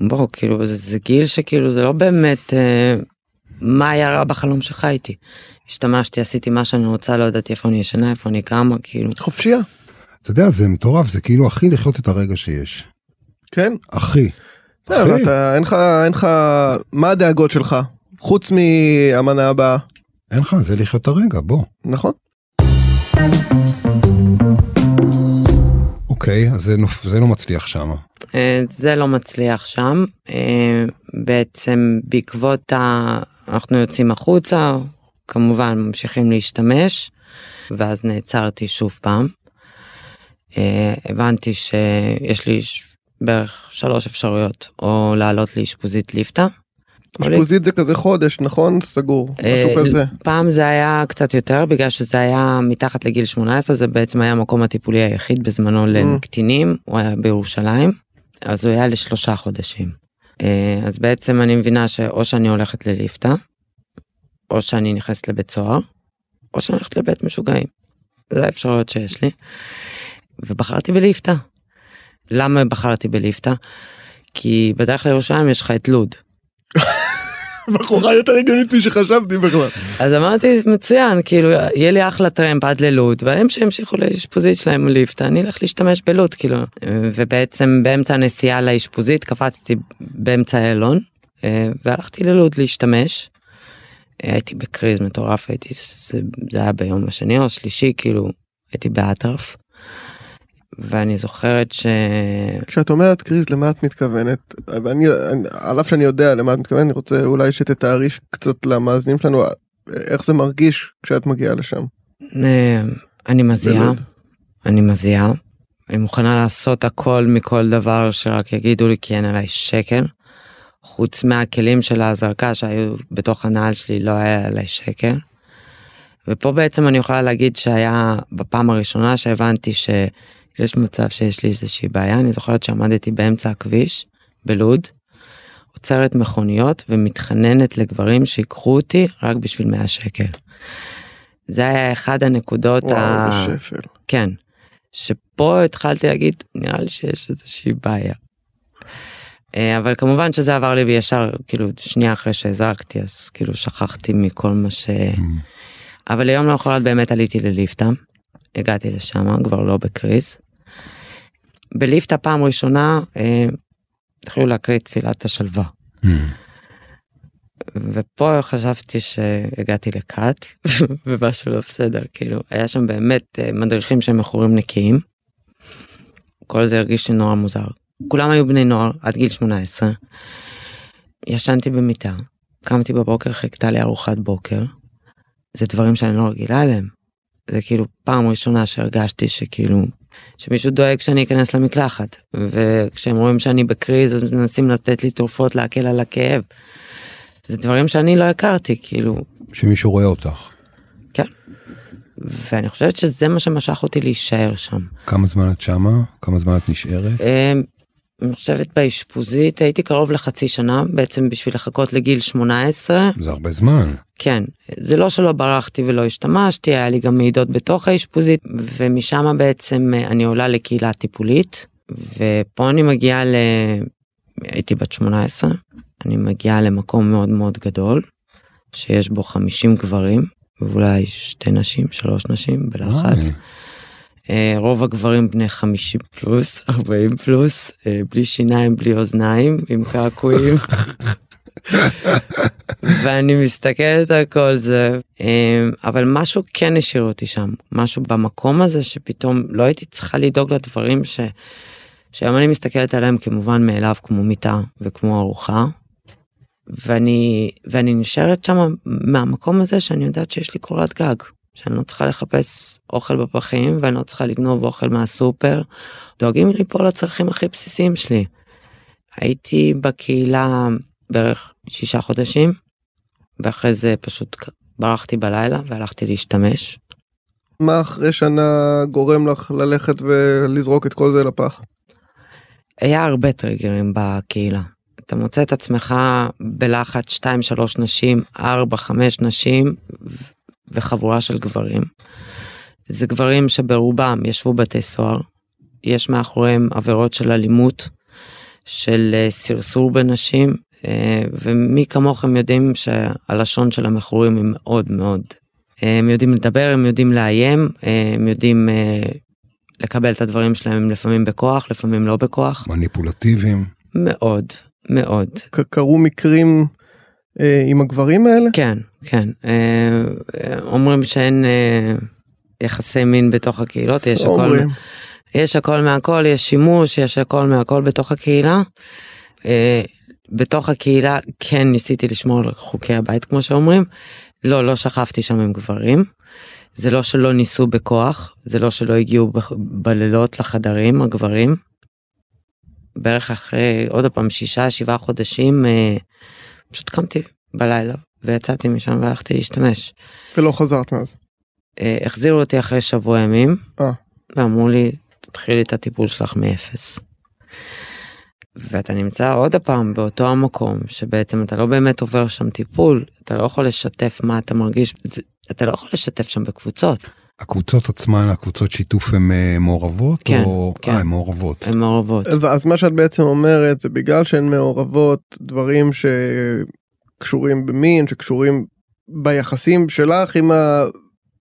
בוא, כאילו, זה, זה גיל שכאילו זה לא באמת אה, מה היה רע בחלום שחייתי. השתמשתי, עשיתי מה שאני רוצה, לא ידעתי איפה אני ישנה, איפה אני קמה, כאילו. חופשייה. אתה יודע, זה מטורף, זה כאילו הכי לחיות את הרגע שיש. כן? הכי. זהו. אתה, אין לך, אין לך, מה הדאגות שלך? חוץ מהמנה הבאה, אין לך, זה לחיות את הרגע, בוא. נכון? אוקיי, אז זה, נופ... זה לא מצליח שם. אה, זה לא מצליח שם. אה, בעצם בעקבות ה... אנחנו יוצאים החוצה, כמובן ממשיכים להשתמש, ואז נעצרתי שוב פעם. אה, הבנתי שיש לי ש- בערך שלוש אפשרויות, או לעלות לאשפוזית ליפתא, אשפוזית זה כזה חודש, נכון? סגור, משהו אה, כזה. פעם זה היה קצת יותר בגלל שזה היה מתחת לגיל 18 זה בעצם היה המקום הטיפולי היחיד בזמנו לקטינים הוא היה בירושלים אז הוא היה לשלושה חודשים. אה, אז בעצם אני מבינה שאו שאני הולכת לליפתא או שאני נכנסת לבית סוהר או שאני הולכת לבית משוגעים. זה האפשרויות שיש לי. ובחרתי בליפתא. למה בחרתי בליפתא? כי בדרך לירושלים יש לך את לוד. בחורה יותר הגיונית משחשבתי בכלל. אז אמרתי מצוין כאילו יהיה לי אחלה טרמפ עד ללוד והם שהמשיכו לאשפוזית שלהם ליפתא אני אלך להשתמש בלוד כאילו ובעצם באמצע הנסיעה לאשפוזית קפצתי באמצע איילון אה, והלכתי ללוד להשתמש. אה, הייתי בקריז מטורף הייתי זה היה ביום השני או השלישי כאילו הייתי באטרף. ואני זוכרת ש... כשאת אומרת קריז למה את מתכוונת ואני אני- על אף שאני יודע למה את מתכוונת אני רוצה אולי שתתארי קצת למאזינים שלנו איך זה מרגיש כשאת מגיעה לשם. אה, אני מזיעה. אני מזיעה, אני מוכנה לעשות הכל מכל דבר שרק יגידו לי כי אין עליי שקל. חוץ מהכלים של ההזרקה שהיו בתוך הנעל שלי לא היה עליי שקל. ופה בעצם אני יכולה להגיד שהיה בפעם הראשונה שהבנתי שיש מצב שיש לי איזושהי בעיה, אני זוכרת שעמדתי באמצע הכביש בלוד, עוצרת מכוניות ומתחננת לגברים שיקחו אותי רק בשביל 100 שקל. זה היה אחד הנקודות וואו ה... איזה שפל. כן. שפה התחלתי להגיד נראה לי שיש איזושהי בעיה. אה, אבל כמובן שזה עבר לי בישר כאילו שנייה אחרי שהזרקתי אז כאילו שכחתי מכל מה ש... אבל ליום למחרת באמת עליתי לליפתא, הגעתי לשם כבר לא בקריס. בליפתא פעם ראשונה אה, התחילו להקריא תפילת השלווה. Mm. ופה חשבתי שהגעתי לכת [laughs] ומשהו לא בסדר כאילו היה שם באמת אה, מדריכים שהם מכורים נקיים. כל זה הרגיש לי נורא מוזר. כולם היו בני נוער עד גיל 18. ישנתי במיטה, קמתי בבוקר, חיכתה לי ארוחת בוקר. זה דברים שאני לא רגילה אליהם. זה כאילו פעם ראשונה שהרגשתי שכאילו שמישהו דואג שאני אכנס למקלחת וכשהם רואים שאני בקריז אז מנסים לתת לי תרופות להקל על הכאב. זה דברים שאני לא הכרתי כאילו שמישהו רואה אותך. כן. ואני חושבת שזה מה שמשך אותי להישאר שם. כמה זמן את שמה? כמה זמן את נשארת? אני חושבת באשפוזית הייתי קרוב לחצי שנה בעצם בשביל לחכות לגיל 18 זה הרבה זמן. כן זה לא שלא ברחתי ולא השתמשתי היה לי גם מעידות בתוך האשפוזית ומשם בעצם אה, אני עולה לקהילה טיפולית ופה אני מגיעה ל... הייתי בת 18 אני מגיעה למקום מאוד מאוד גדול שיש בו 50 גברים ואולי שתי נשים שלוש נשים בלחץ. וואי. אה, רוב הגברים בני 50 פלוס 40 פלוס אה, בלי שיניים בלי אוזניים עם קעקועים. ואני מסתכלת על כל זה אה, אבל משהו כן השאיר אותי שם משהו במקום הזה שפתאום לא הייתי צריכה לדאוג לדברים ש... שהיום אני מסתכלת עליהם כמובן מאליו כמו מיטה וכמו ארוחה. ואני ואני נשארת שם מהמקום הזה שאני יודעת שיש לי קורת גג שאני לא צריכה לחפש אוכל בפחים ואני לא צריכה לגנוב אוכל מהסופר. דואגים לי פה לצרכים הכי בסיסיים שלי. הייתי בקהילה בערך שישה חודשים ואחרי זה פשוט ברחתי בלילה והלכתי להשתמש. מה אחרי שנה גורם לך ללכת ולזרוק את כל זה לפח? היה הרבה טריגרים בקהילה. אתה מוצא את עצמך בלחץ 2-3 נשים, 4-5 נשים וחבורה של גברים. זה גברים שברובם ישבו בתי סוהר, יש מאחוריהם עבירות של אלימות, של אה, סרסור בנשים, אה, ומי כמוכם יודעים שהלשון של המכורים היא מאוד מאוד. אה, הם יודעים לדבר, הם יודעים לאיים, הם יודעים לקבל את הדברים שלהם לפעמים בכוח, לפעמים לא בכוח. מניפולטיביים. מאוד, מאוד. ק- קרו מקרים אה, עם הגברים האלה? כן, כן. אה, אה, אומרים שאין אה, יחסי מין בתוך הקהילות, יש הכל. יש הכל מהכל, יש שימוש, יש הכל מהכל בתוך הקהילה. בתוך הקהילה כן ניסיתי לשמור על חוקי הבית כמו שאומרים. לא, לא שכבתי שם עם גברים. זה לא שלא ניסו בכוח, זה לא שלא הגיעו ב- בלילות לחדרים הגברים. בערך אחרי עוד פעם שישה שבעה חודשים אה, פשוט קמתי בלילה ויצאתי משם והלכתי להשתמש. ולא חזרת מאז. אה, החזירו אותי אחרי שבוע ימים, אה. ואמרו לי, תתחילי את הטיפול שלך מאפס. ואתה נמצא עוד הפעם באותו המקום שבעצם אתה לא באמת עובר שם טיפול, אתה לא יכול לשתף מה אתה מרגיש, זה, אתה לא יכול לשתף שם בקבוצות. הקבוצות עצמן, הקבוצות שיתוף הן אה, מעורבות? כן, או... כן. אה, הן מעורבות. הן מעורבות. אז מה שאת בעצם אומרת זה בגלל שהן מעורבות דברים שקשורים במין, שקשורים ביחסים שלך עם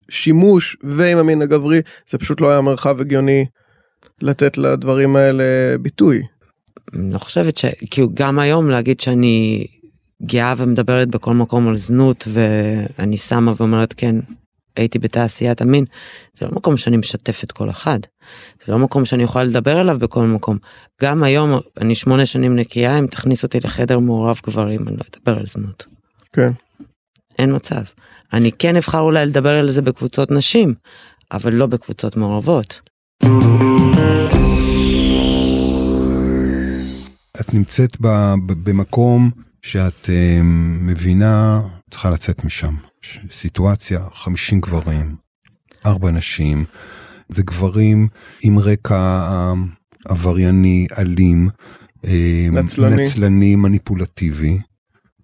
השימוש ועם המין הגברי, זה פשוט לא היה מרחב הגיוני לתת לדברים האלה ביטוי. אני לא חושבת ש... כאילו גם היום להגיד שאני גאה ומדברת בכל מקום על זנות ואני שמה ואומרת כן, הייתי בתעשיית המין, זה לא מקום שאני משתפת כל אחד. זה לא מקום שאני יכולה לדבר עליו בכל מקום. גם היום, אני שמונה שנים נקייה, אם תכניס אותי לחדר מעורב גברים, אני לא אדבר על זנות. כן. אין מצב. אני כן אבחר אולי לדבר על זה בקבוצות נשים, אבל לא בקבוצות מעורבות. את נמצאת ב, ב, במקום שאת אה, מבינה, צריכה לצאת משם. סיטואציה, 50 גברים, 4 נשים, זה גברים עם רקע אה, עברייני, אלים, אה, נצלני. נצלני, מניפולטיבי,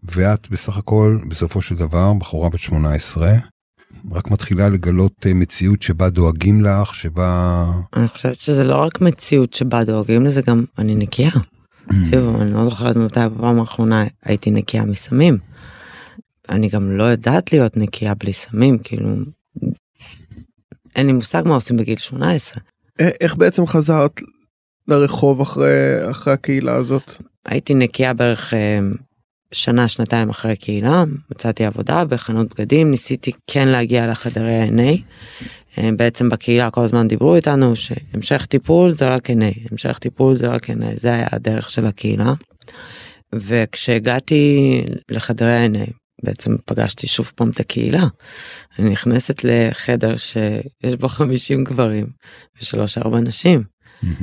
ואת בסך הכל, בסופו של דבר, בחורה בת 18, רק מתחילה לגלות אה, מציאות שבה דואגים לך, שבה... אני חושבת שזה לא רק מציאות שבה דואגים לזה, גם אני נקייה. תראו, אני לא זוכרת מתי בפעם האחרונה הייתי נקייה מסמים. אני גם לא יודעת להיות נקייה בלי סמים, כאילו... אין לי מושג מה עושים בגיל 18. א- איך בעצם חזרת לרחוב אחרי, אחרי הקהילה הזאת? הייתי נקייה בערך אה, שנה, שנתיים אחרי הקהילה, מצאתי עבודה בחנות בגדים, ניסיתי כן להגיע לחדרי ה-NA. אה, בעצם בקהילה כל הזמן דיברו איתנו שהמשך טיפול זה רק NA, המשך טיפול זה רק NA, זה היה הדרך של הקהילה. וכשהגעתי לחדרי ה-NA, בעצם פגשתי שוב פעם את הקהילה. אני נכנסת לחדר שיש בו 50 גברים ושלוש ארבע נשים.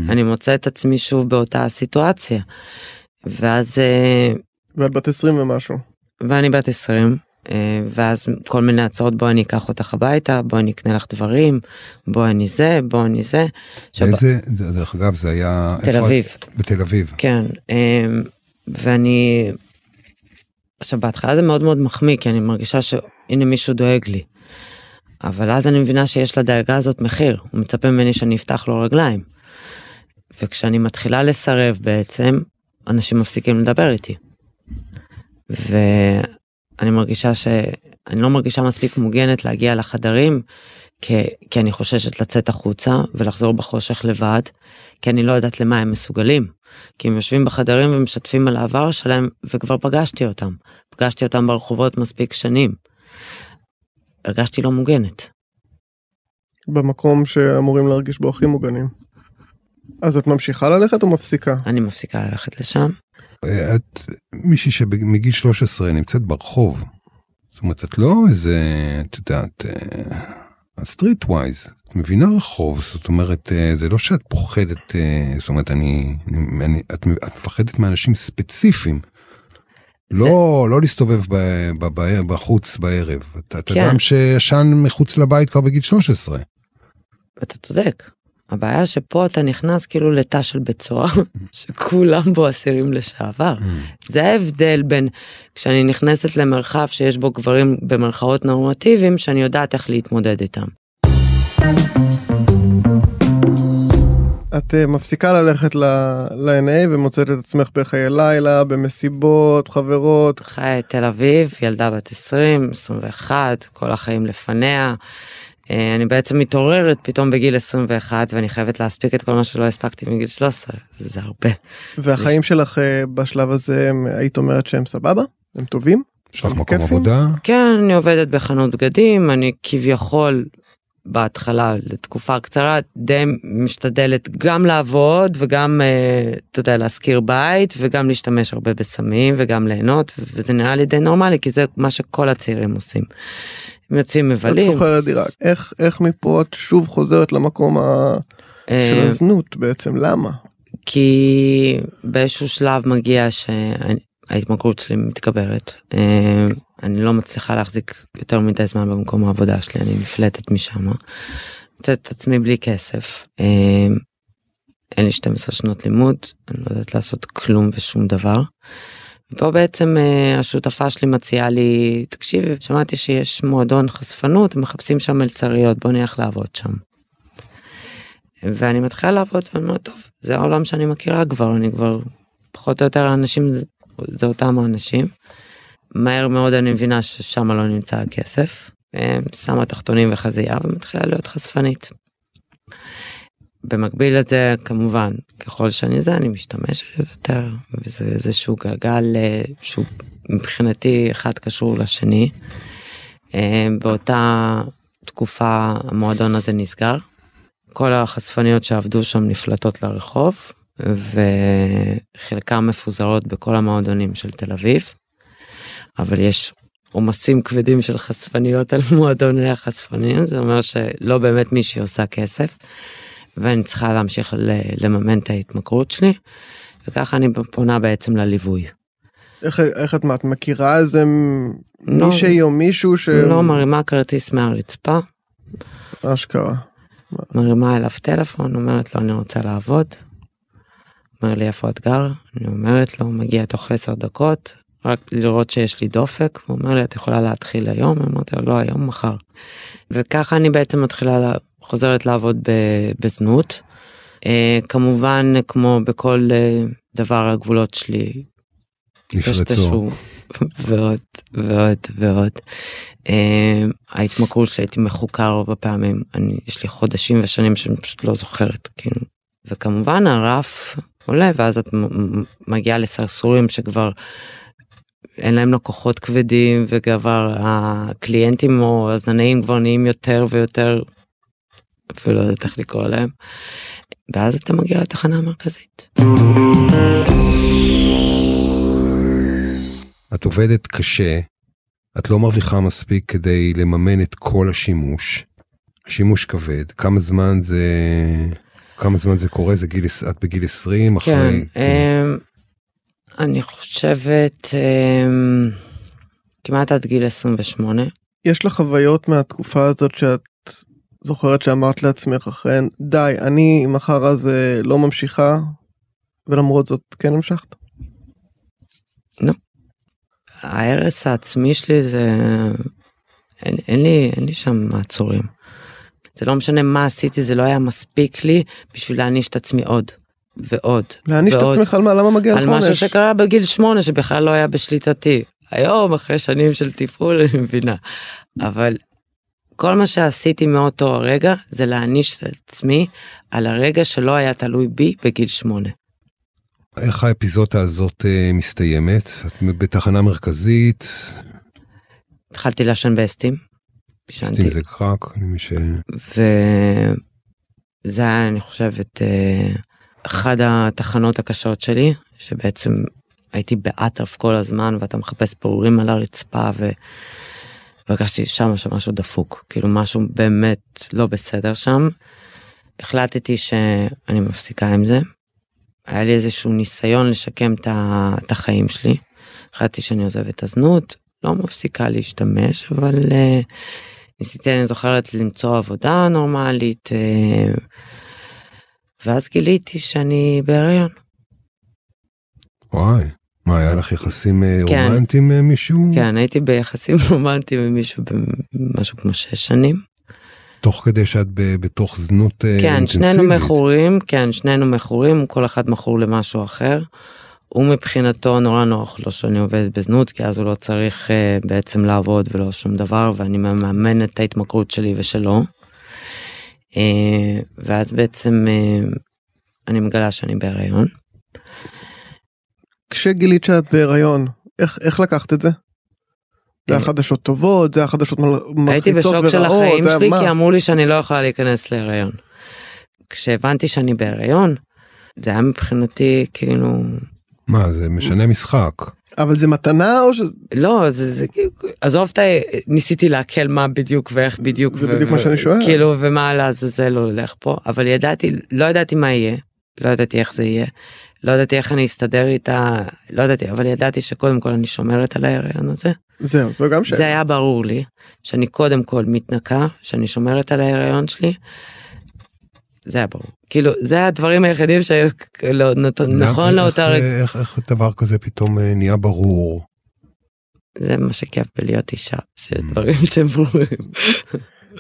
אני מוצא את עצמי שוב באותה הסיטואציה. ואז, אה, ואת בת 20 ומשהו. ואני בת 20, אה, ואז כל מיני הצעות בוא אני אקח אותך הביתה, בוא אני אקנה לך דברים, בוא אני זה, בוא אני זה. עכשיו, איזה, דרך אגב, זה היה... תל אביב. בתל אביב. כן, אה, ואני, עכשיו בהתחלה זה מאוד מאוד מחמיא, כי אני מרגישה שהנה מישהו דואג לי. אבל אז אני מבינה שיש לדאגה הזאת מחיר, הוא מצפה ממני שאני אפתח לו רגליים. וכשאני מתחילה לסרב בעצם, אנשים מפסיקים לדבר איתי. ואני מרגישה שאני לא מרגישה מספיק מוגנת להגיע לחדרים, כי, כי אני חוששת לצאת החוצה ולחזור בחושך לבד, כי אני לא יודעת למה הם מסוגלים. כי הם יושבים בחדרים ומשתפים על העבר שלהם, וכבר פגשתי אותם. פגשתי אותם ברחובות מספיק שנים. הרגשתי לא מוגנת. במקום שאמורים להרגיש בו הכי מוגנים. אז את ממשיכה ללכת או מפסיקה? אני מפסיקה ללכת לשם. את מישהי שמגיל 13 נמצאת ברחוב. זאת אומרת, את לא איזה, את יודעת, street wise, את מבינה רחוב, זאת אומרת, אה, זה לא שאת פוחדת, אה, זאת אומרת, אני, אני, את, את מפחדת מאנשים ספציפיים. לא, לא להסתובב ב, ב, ב, בחוץ בערב. אתה כן. אדם שישן מחוץ לבית כבר בגיל 13. אתה צודק. הבעיה שפה אתה נכנס כאילו לתא של בית סוהר, [laughs] שכולם בו אסירים לשעבר. זה ההבדל בין כשאני נכנסת למרחב שיש בו גברים במרכאות נורמטיביים, שאני יודעת איך להתמודד איתם. את אה, מפסיקה ללכת ל-NA ומוצאת את עצמך בחיי לילה, במסיבות, חברות. את תל אביב, ילדה בת 20, 21, כל החיים לפניה. אה, אני בעצם מתעוררת פתאום בגיל 21 ואני חייבת להספיק את כל מה שלא הספקתי מגיל 13, זה הרבה. והחיים שלך אה, בשלב הזה, היית אומרת שהם סבבה? הם טובים? יש לך מקום כיפים? עבודה? כן, אני עובדת בחנות בגדים, אני כביכול בהתחלה לתקופה קצרה די משתדלת גם לעבוד וגם, אה, אתה יודע, להשכיר בית וגם להשתמש הרבה בסמים וגם ליהנות, וזה נראה לי די נורמלי כי זה מה שכל הצעירים עושים. הם יוצאים את מבלים. שוכרת דירה. איך, איך מפה את שוב חוזרת למקום ה... של אה, הזנות בעצם? למה? כי באיזשהו שלב מגיע שאני ההתמכרות שלי מתגברת. אה, אני לא מצליחה להחזיק יותר מדי זמן במקום העבודה שלי, אני נפלטת משם. מוצאת את עצמי בלי כסף. אה, אין לי 12 שנות לימוד, אני לא יודעת לעשות כלום ושום דבר. פה בעצם אה, השותפה שלי מציעה לי, תקשיבי, שמעתי שיש מועדון חשפנות, הם מחפשים שם מלצריות, בוא נלך לעבוד שם. ואני מתחילה לעבוד ואני אומר, טוב, זה העולם שאני מכירה כבר, אני כבר, פחות או יותר האנשים זה, זה אותם האנשים. מהר מאוד אני מבינה ששם לא נמצא הכסף. אה, שמה תחתונים וחזייה ומתחילה להיות חשפנית. במקביל לזה כמובן ככל שאני זה אני משתמשת יותר וזה איזשהו גלגל אה, שהוא מבחינתי אחד קשור לשני. אה, באותה תקופה המועדון הזה נסגר. כל החשפניות שעבדו שם נפלטות לרחוב וחלקם מפוזרות בכל המועדונים של תל אביב. אבל יש עומסים כבדים של חשפניות על מועדוני החשפנים זה אומר שלא באמת מישהי עושה כסף. ואני צריכה להמשיך לממן את ההתמכרות שלי, וככה אני פונה בעצם לליווי. איך, איך את, את מכירה איזה לא, מישהי או מישהו ש... לא, מרימה כרטיס מהרצפה. אשכרה. מרימה אליו טלפון, אומרת לו אני רוצה לעבוד. אומר לי איפה את גר? אני אומרת לו, מגיע תוך 10 דקות, רק לראות שיש לי דופק, הוא אומר לי את יכולה להתחיל היום? אמרתי לו לא היום, מחר. וככה אני בעצם מתחילה חוזרת לעבוד בזנות. אה, כמובן כמו בכל אה, דבר הגבולות שלי נפרצו ועוד ועוד ועוד. אה, ההתמכרות שלי הייתי מחוקר רוב הפעמים אני יש לי חודשים ושנים שאני פשוט לא זוכרת כאילו וכמובן הרף עולה ואז את מגיעה לסרסורים שכבר אין להם לקוחות כבדים וכבר הקליינטים או הזנאים כבר נהיים יותר ויותר אפילו לא יודעת איך לקרוא להם. ואז אתה מגיע לתחנה המרכזית. את עובדת קשה, את לא מרוויחה מספיק כדי לממן את כל השימוש. שימוש כבד, כמה זמן זה, כמה זמן זה קורה? זה גיל, את בגיל 20 אחרי... כן, כן. אני חושבת אמ, כמעט עד גיל 28. יש לך חוויות מהתקופה הזאת שאת זוכרת שאמרת לעצמך אחריהן, די, אני עם החרא הזה לא ממשיכה, ולמרות זאת כן המשכת? לא. ההרס העצמי שלי זה... אין, אין, לי, אין לי שם מעצורים. זה לא משנה מה עשיתי, זה לא היה מספיק לי בשביל להעניש את עצמי עוד. ועוד. להעניש את עצמך על מה? למה מגיע לך עונש? על משהו שקרה בגיל שמונה שבכלל לא היה בשליטתי. היום אחרי שנים של טיפול [laughs] אני מבינה. אבל כל מה שעשיתי מאותו הרגע זה להעניש את עצמי על הרגע שלא היה תלוי בי בגיל שמונה. איך האפיזודה הזאת uh, מסתיימת? את בתחנה מרכזית? התחלתי לעשן באסטים. אסטים זה קרק, אני מש... וזה היה, אני חושבת, uh, אחת התחנות הקשות שלי, שבעצם הייתי באטרף כל הזמן ואתה מחפש פעורים על הרצפה ו... והרגשתי שם שמשהו דפוק, כאילו משהו באמת לא בסדר שם. החלטתי שאני מפסיקה עם זה. היה לי איזשהו ניסיון לשקם את החיים שלי. החלטתי שאני עוזבת את הזנות, לא מפסיקה להשתמש, אבל uh, ניסיתי, אני זוכרת, למצוא עבודה נורמלית, uh, ואז גיליתי שאני בהריון. וואי. מה, היה לך יחסים אה, כן. רומנטיים עם אה, מישהו? כן, הייתי ביחסים [laughs] רומנטיים עם מישהו במשהו כמו שש שנים. תוך כדי שאת בתוך זנות אה, כן, אינטנסיבית. כן, שנינו מכורים, כן, שנינו מכורים, כל אחד מכור למשהו אחר. הוא מבחינתו נורא נוח לו שאני עובדת בזנות, כי אז הוא לא צריך uh, בעצם לעבוד ולא שום דבר, ואני מאמן את ההתמכרות שלי ושלו. Uh, ואז בעצם uh, אני מגלה שאני בהיריון. כשגילית שאת בהיריון, איך, איך לקחת את זה? זה היה חדשות טובות, זה היה חדשות מלחיצות ורעות, הייתי בשוק של החיים שלי כי אמרו לי שאני לא יכולה להיכנס להיריון. כשהבנתי שאני בהיריון, זה היה מבחינתי כאילו... מה, זה משנה משחק. אבל זה מתנה או ש... לא, זה, זה, עזוב את ה... ניסיתי להקל מה בדיוק ואיך בדיוק. זה ו... בדיוק ו... מה שאני שואל. כאילו, ומה לעזאזל הולך פה, אבל ידעתי, לא ידעתי מה יהיה, לא ידעתי איך זה יהיה. לא ידעתי איך אני אסתדר איתה, לא ידעתי, אבל ידעתי שקודם כל אני שומרת על ההיריון הזה. זהו, זו גם שאלה. זה היה ברור לי, שאני קודם כל מתנקה, שאני שומרת על ההיריון שלי. זה היה ברור. כאילו, זה הדברים היחידים שהיו לא, נת- נכון איך לאותה זה- רגע. איך איך דבר כזה פתאום אה, נהיה ברור? זה מה שכיף בלהיות אישה, שיש דברים שהם ברורים.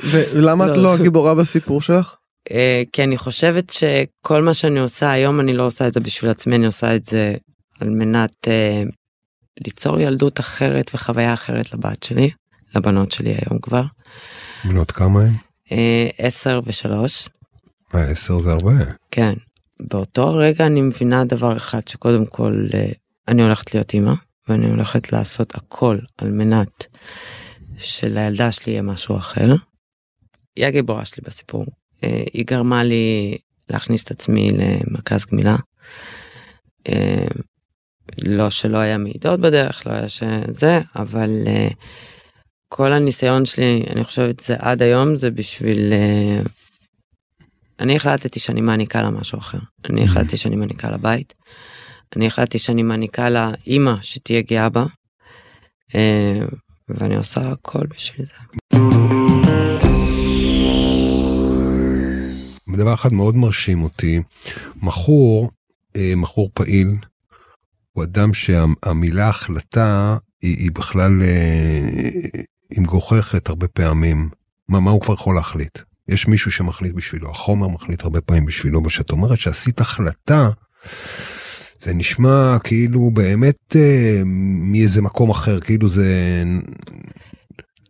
ולמה את לא. לא הגיבורה בסיפור שלך? אה, כי אני חושבת שכל מה שאני עושה היום אני לא עושה את זה בשביל עצמי אני עושה את זה על מנת אה, ליצור ילדות אחרת וחוויה אחרת לבת שלי לבנות שלי היום כבר בנות כמה הם? אה, עשר ושלוש עשר זה הרבה. כן באותו רגע אני מבינה דבר אחד שקודם כל אני הולכת להיות אימא ואני הולכת לעשות הכל על מנת שלילדה שלי יהיה משהו אחר. היא הגיבורה שלי בסיפור. אה, היא גרמה לי להכניס את עצמי למרכז גמילה. אה, לא שלא היה מעידות בדרך, לא היה שזה, אבל אה, כל הניסיון שלי, אני חושבת זה עד היום, זה בשביל... אני החלטתי שאני מעניקה לה משהו אחר. אני החלטתי שאני מעניקה לה בית. אני החלטתי שאני מעניקה לה אימא שתהיה גאה בה. ואני עושה הכל בשביל זה. דבר אחד מאוד מרשים אותי, מכור, אה, מכור פעיל, הוא אדם שהמילה החלטה היא, היא בכלל, אה, היא מגוחכת הרבה פעמים. מה, מה הוא כבר יכול להחליט? יש מישהו שמחליט בשבילו, החומר מחליט הרבה פעמים בשבילו, וכשאת אומרת שעשית החלטה, זה נשמע כאילו באמת אה, מאיזה מקום אחר, כאילו זה...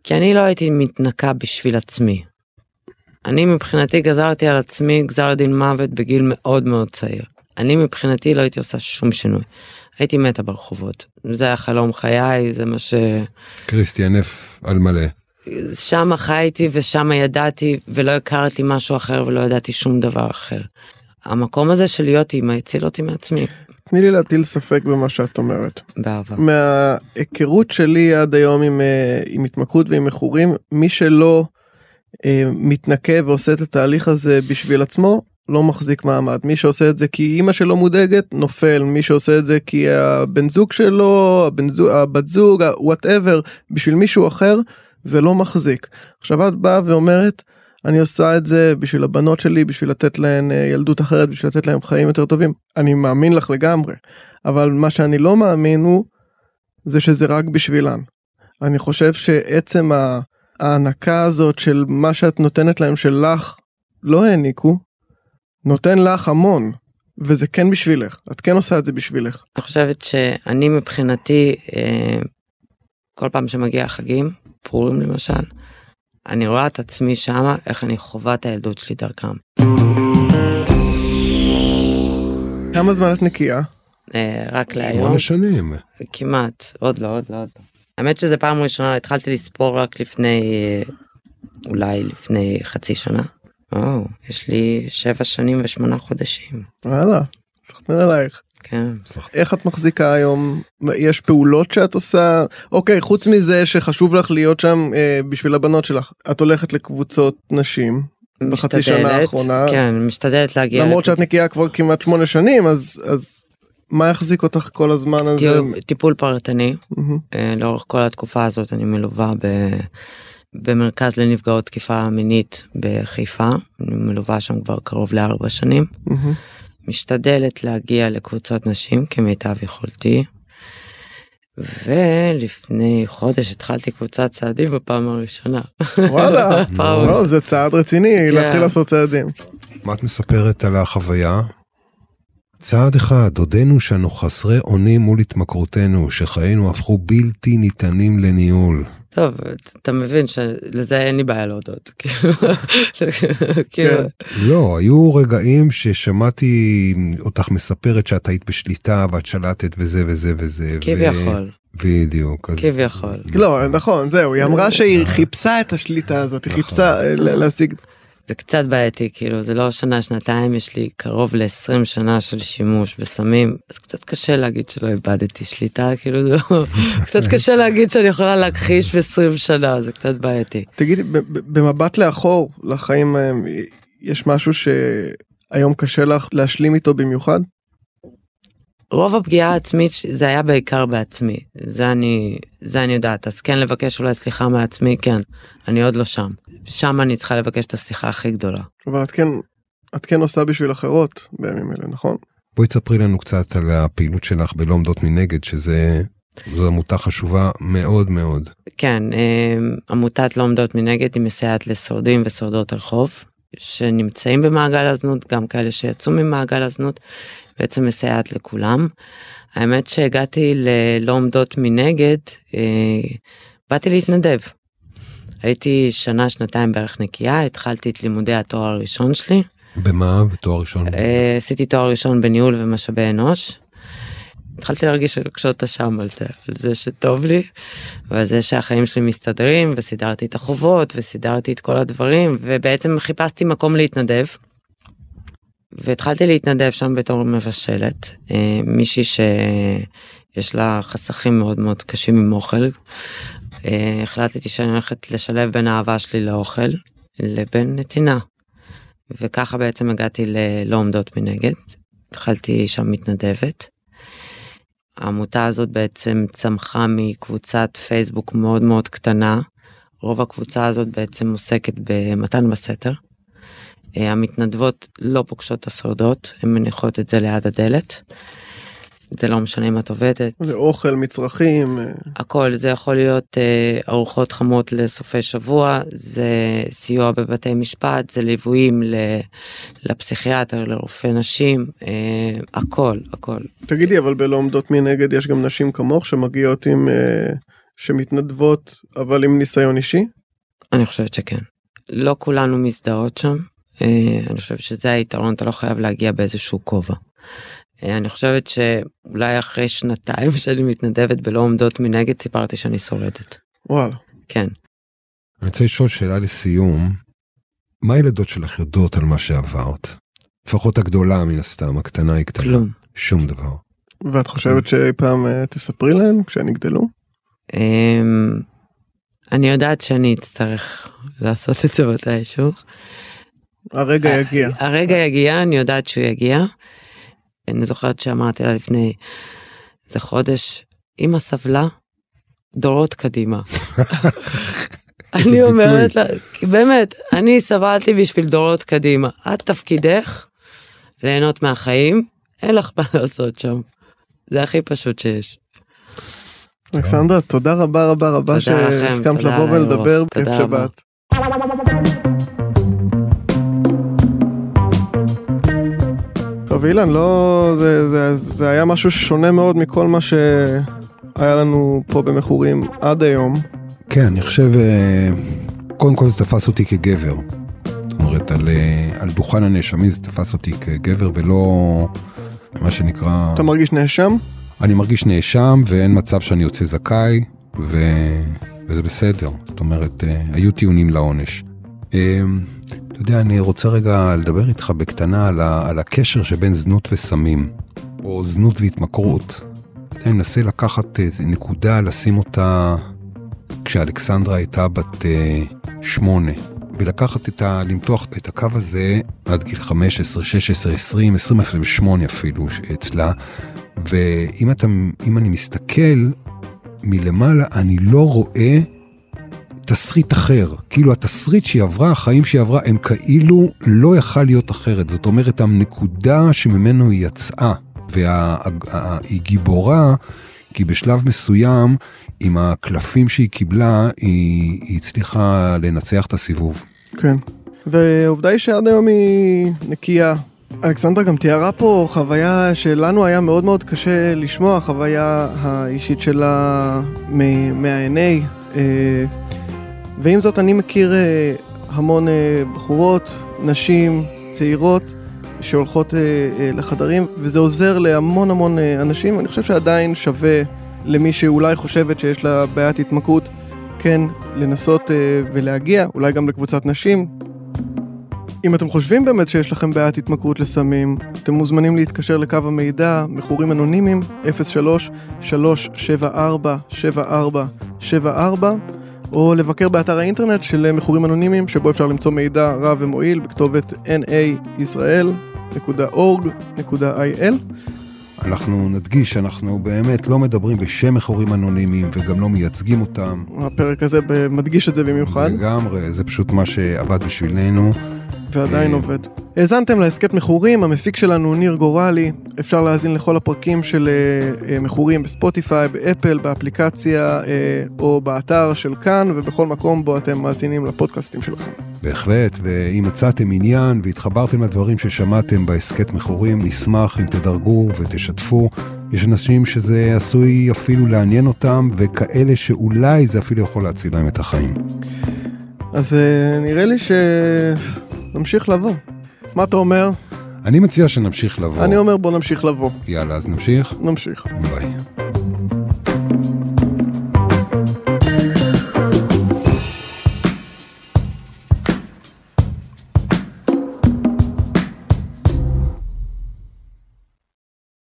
כי אני לא הייתי מתנקה בשביל עצמי. אני מבחינתי גזרתי על עצמי גזר דין מוות בגיל מאוד מאוד צעיר. אני מבחינתי לא הייתי עושה שום שינוי. הייתי מתה ברחובות. זה היה חלום חיי, זה מה ש... כריסטיאן נף על מלא. שם חייתי ושם ידעתי ולא הכרתי משהו אחר ולא ידעתי שום דבר אחר. המקום הזה של להיות אימא הציל אותי מעצמי. תני לי להטיל ספק במה שאת אומרת. באהבה. מההיכרות שלי עד היום עם, אה, עם התמכרות ועם מכורים, מי שלא מתנקה ועושה את התהליך הזה בשביל עצמו, לא מחזיק מעמד. מי שעושה את זה כי אימא שלו מודאגת, נופל. מי שעושה את זה כי הבן זוג שלו, הבן זוג, הבת זוג, whatever, בשביל מישהו אחר, זה לא מחזיק. עכשיו את באה ואומרת, אני עושה את זה בשביל הבנות שלי, בשביל לתת להן אה, ילדות אחרת, בשביל לתת להן חיים יותר טובים. אני מאמין לך לגמרי. אבל מה שאני לא מאמין הוא, זה שזה רק בשבילן. אני חושב שעצם ה- ההענקה הזאת של מה שאת נותנת להם שלך לא העניקו, נותן לך המון, וזה כן בשבילך, את כן עושה את זה בשבילך. אני חושבת שאני מבחינתי, אה, כל פעם שמגיע החגים, פורים למשל, אני רואה את עצמי שמה, איך אני חווה את הילדות שלי דרכם. כמה זמן את נקייה? אה, רק להיום, שמונה שנים. כמעט, עוד לא, עוד לא, עוד לא. האמת שזה פעם ראשונה, התחלתי לספור רק לפני, אולי לפני חצי שנה. או, יש לי שבע שנים ושמונה חודשים. וואלה, סחטן עלייך. כן. איך את מחזיקה היום? יש פעולות שאת עושה? אוקיי, חוץ מזה שחשוב לך להיות שם אה, בשביל הבנות שלך, את הולכת לקבוצות נשים. בחצי שנה משתדלת, האחרונה. כן, משתדלת להגיע. למרות לקבוצ- שאת נקייה כבר כמעט שמונה שנים, אז, אז מה יחזיק אותך כל הזמן הזה? טיפול- טיפול פרטני. אה, לאורך כל התקופה הזאת אני מלווה ב... במרכז לנפגעות תקיפה מינית בחיפה, אני מלווה שם כבר קרוב לארבע שנים. מהמם. משתדלת להגיע לקבוצות נשים כמיטב יכולתי. ולפני חודש התחלתי קבוצת צעדים בפעם הראשונה. וואלה, [laughs] פעם לא, זה צעד רציני כן. להתחיל לעשות צעדים. מה את מספרת על החוויה? צעד אחד, הודינו שאנו חסרי אונים מול התמכרותנו, שחיינו הפכו בלתי ניתנים לניהול. טוב, אתה מבין שלזה אין לי בעיה להודות. כאילו, [laughs] כאילו, לא, היו רגעים ששמעתי אותך מספרת שאת היית בשליטה ואת שלטת וזה וזה וזה. כביכול, בדיוק. כביכול. לא, נכון, זהו, היא אמרה שהיא חיפשה את השליטה הזאת, היא נכון. חיפשה אה, להשיג. זה קצת בעייתי, כאילו, זה לא שנה, שנתיים, יש לי קרוב ל-20 שנה של שימוש בסמים, אז קצת קשה להגיד שלא איבדתי שליטה, כאילו, זה לא... [laughs] קצת קשה להגיד שאני יכולה להכחיש ב-20 שנה, זה קצת בעייתי. תגידי, במבט לאחור לחיים ההם, יש משהו שהיום קשה לך להשלים איתו במיוחד? רוב הפגיעה העצמית זה היה בעיקר בעצמי, זה אני, זה אני יודעת, אז כן לבקש אולי סליחה מעצמי, כן, אני עוד לא שם. שם אני צריכה לבקש את הסליחה הכי גדולה. אבל את כן, את כן עושה בשביל אחרות בימים אלה, נכון? בואי תספרי לנו קצת על הפעילות שלך בלא עומדות מנגד, שזה... זו עמותה חשובה מאוד מאוד. כן, אה, עמותת לא עומדות מנגד היא מסייעת לשורדים ושורדות רחוב שנמצאים במעגל הזנות, גם כאלה שיצאו ממעגל הזנות, בעצם מסייעת לכולם. האמת שהגעתי ללא עומדות מנגד, אה, באתי להתנדב. הייתי שנה, שנתיים בערך נקייה, התחלתי את לימודי התואר הראשון שלי. במה? בתואר ראשון? אה, עשיתי תואר ראשון בניהול ומשאבי אנוש. התחלתי להרגיש רגשות אשם על זה, על זה שטוב לי, ועל זה שהחיים שלי מסתדרים, וסידרתי את החובות, וסידרתי את כל הדברים, ובעצם חיפשתי מקום להתנדב. והתחלתי להתנדב שם בתור מבשלת, אה, מישהי שיש לה חסכים מאוד מאוד קשים עם אוכל. אה, החלטתי שאני הולכת לשלב בין האהבה שלי לאוכל לבין נתינה. וככה בעצם הגעתי ללא עומדות מנגד. התחלתי שם מתנדבת. העמותה הזאת בעצם צמחה מקבוצת פייסבוק מאוד מאוד קטנה. רוב הקבוצה הזאת בעצם עוסקת במתן בסתר. אה, המתנדבות לא פוגשות את השורדות, הן מניחות את זה ליד הדלת. זה לא משנה אם את עובדת. זה אוכל, מצרכים. אה. הכל, זה יכול להיות אה, ארוחות חמות לסופי שבוע, זה סיוע בבתי משפט, זה ליוויים ל, לפסיכיאטר, לרופא נשים, אה, הכל, הכל. תגידי, אבל בלא עומדות מנגד יש גם נשים כמוך שמגיעות עם, אה, שמתנדבות, אבל עם ניסיון אישי? אני חושבת שכן. לא כולנו מזדהות שם, אני חושבת שזה היתרון, אתה לא חייב להגיע באיזשהו כובע. אה, אני חושבת שאולי אחרי שנתיים [laughs] שאני מתנדבת בלא עומדות מנגד סיפרתי שאני שורדת. וואלה. כן. אני רוצה לשאול שאלה לסיום, מה הילדות שלך יודעות על מה שעברת? לפחות הגדולה מן הסתם, הקטנה היא קטנה. כלום. שום דבר. ואת חושבת שאי פעם uh, תספרי להן כשהן יגדלו? Um, אני יודעת שאני אצטרך לעשות את זה מתישהו. הרגע יגיע. הרגע יגיע, אני יודעת שהוא יגיע. אני זוכרת שאמרתי לה לפני איזה חודש, אמא סבלה דורות קדימה. [laughs] אני אומרת לה, באמת, אני סבלתי בשביל דורות קדימה. את תפקידך ליהנות מהחיים, אין לך מה לעשות שם. זה הכי פשוט שיש. אלכסנדרה, תודה רבה רבה רבה שהסכמת לבוא ולדבר, כיף. שבאת. טוב אילן, לא, זה, זה, זה היה משהו שונה מאוד מכל מה שהיה לנו פה במכורים עד היום. כן, אני חושב, אה, קודם כל זה תפס אותי כגבר. זאת אומרת, על, אה, על דוכן הנאשמים זה תפס אותי כגבר ולא מה שנקרא... אתה מרגיש נאשם? אני מרגיש נאשם ואין מצב שאני יוצא זכאי, ו... וזה בסדר. זאת אומרת, אה, היו טיעונים לעונש. אתה יודע, אני רוצה רגע לדבר איתך בקטנה על, ה... על הקשר שבין זנות וסמים, או זנות והתמכרות. אני מנסה לקחת איזה נקודה, לשים אותה כשאלכסנדרה הייתה בת אה, שמונה. ולקחת את ה... למתוח את הקו הזה עד גיל 15, 16, 20, 28 אפילו אצלה. ואם אתה, אני מסתכל מלמעלה, אני לא רואה תסריט אחר. כאילו התסריט שהיא עברה, החיים שהיא עברה, הם כאילו לא יכל להיות אחרת. זאת אומרת, הנקודה שממנו היא יצאה, והיא גיבורה, כי בשלב מסוים, עם הקלפים שהיא קיבלה, היא, היא הצליחה לנצח את הסיבוב. כן. ועובדה היא שעד היום היא נקייה. אלכסנדרה גם תיארה פה חוויה שלנו היה מאוד מאוד קשה לשמוע, החוויה האישית שלה מה-NA. אה, ועם זאת אני מכיר אה, המון אה, בחורות, נשים, צעירות, שהולכות אה, אה, לחדרים, וזה עוזר להמון המון אה, אנשים. אני חושב שעדיין שווה למי שאולי חושבת שיש לה בעיית התמכרות, כן לנסות אה, ולהגיע, אולי גם לקבוצת נשים. אם אתם חושבים באמת שיש לכם בעיית התמכרות לסמים, אתם מוזמנים להתקשר לקו המידע, מכורים אנונימיים, 03-374-7474, או לבקר באתר האינטרנט של מכורים אנונימיים, שבו אפשר למצוא מידע רב ומועיל בכתובת naisrael.org.il. אנחנו נדגיש שאנחנו באמת לא מדברים בשם מכורים אנונימיים וגם לא מייצגים אותם. הפרק הזה מדגיש את זה במיוחד. לגמרי, זה פשוט מה שעבד בשבילנו. ועדיין אה, עובד. האזנתם להסכת מכורים, המפיק שלנו ניר גורלי, אפשר להאזין לכל הפרקים של אה, אה, מכורים בספוטיפיי, באפל, באפליקציה או באתר של כאן ובכל מקום בו אתם מאזינים לפודקאסטים שלכם. בהחלט, ואם מצאתם עניין והתחברתם לדברים ששמעתם בהסכת מכורים, נשמח אם תדרגו ותשתפו. יש אנשים שזה עשוי אפילו לעניין אותם, וכאלה שאולי זה אפילו יכול להציל להם את החיים. אז נראה לי ש... נמשיך לבוא. מה אתה אומר? אני מציע שנמשיך לבוא. אני אומר בוא נמשיך לבוא. יאללה, אז נמשיך? נמשיך. ביי.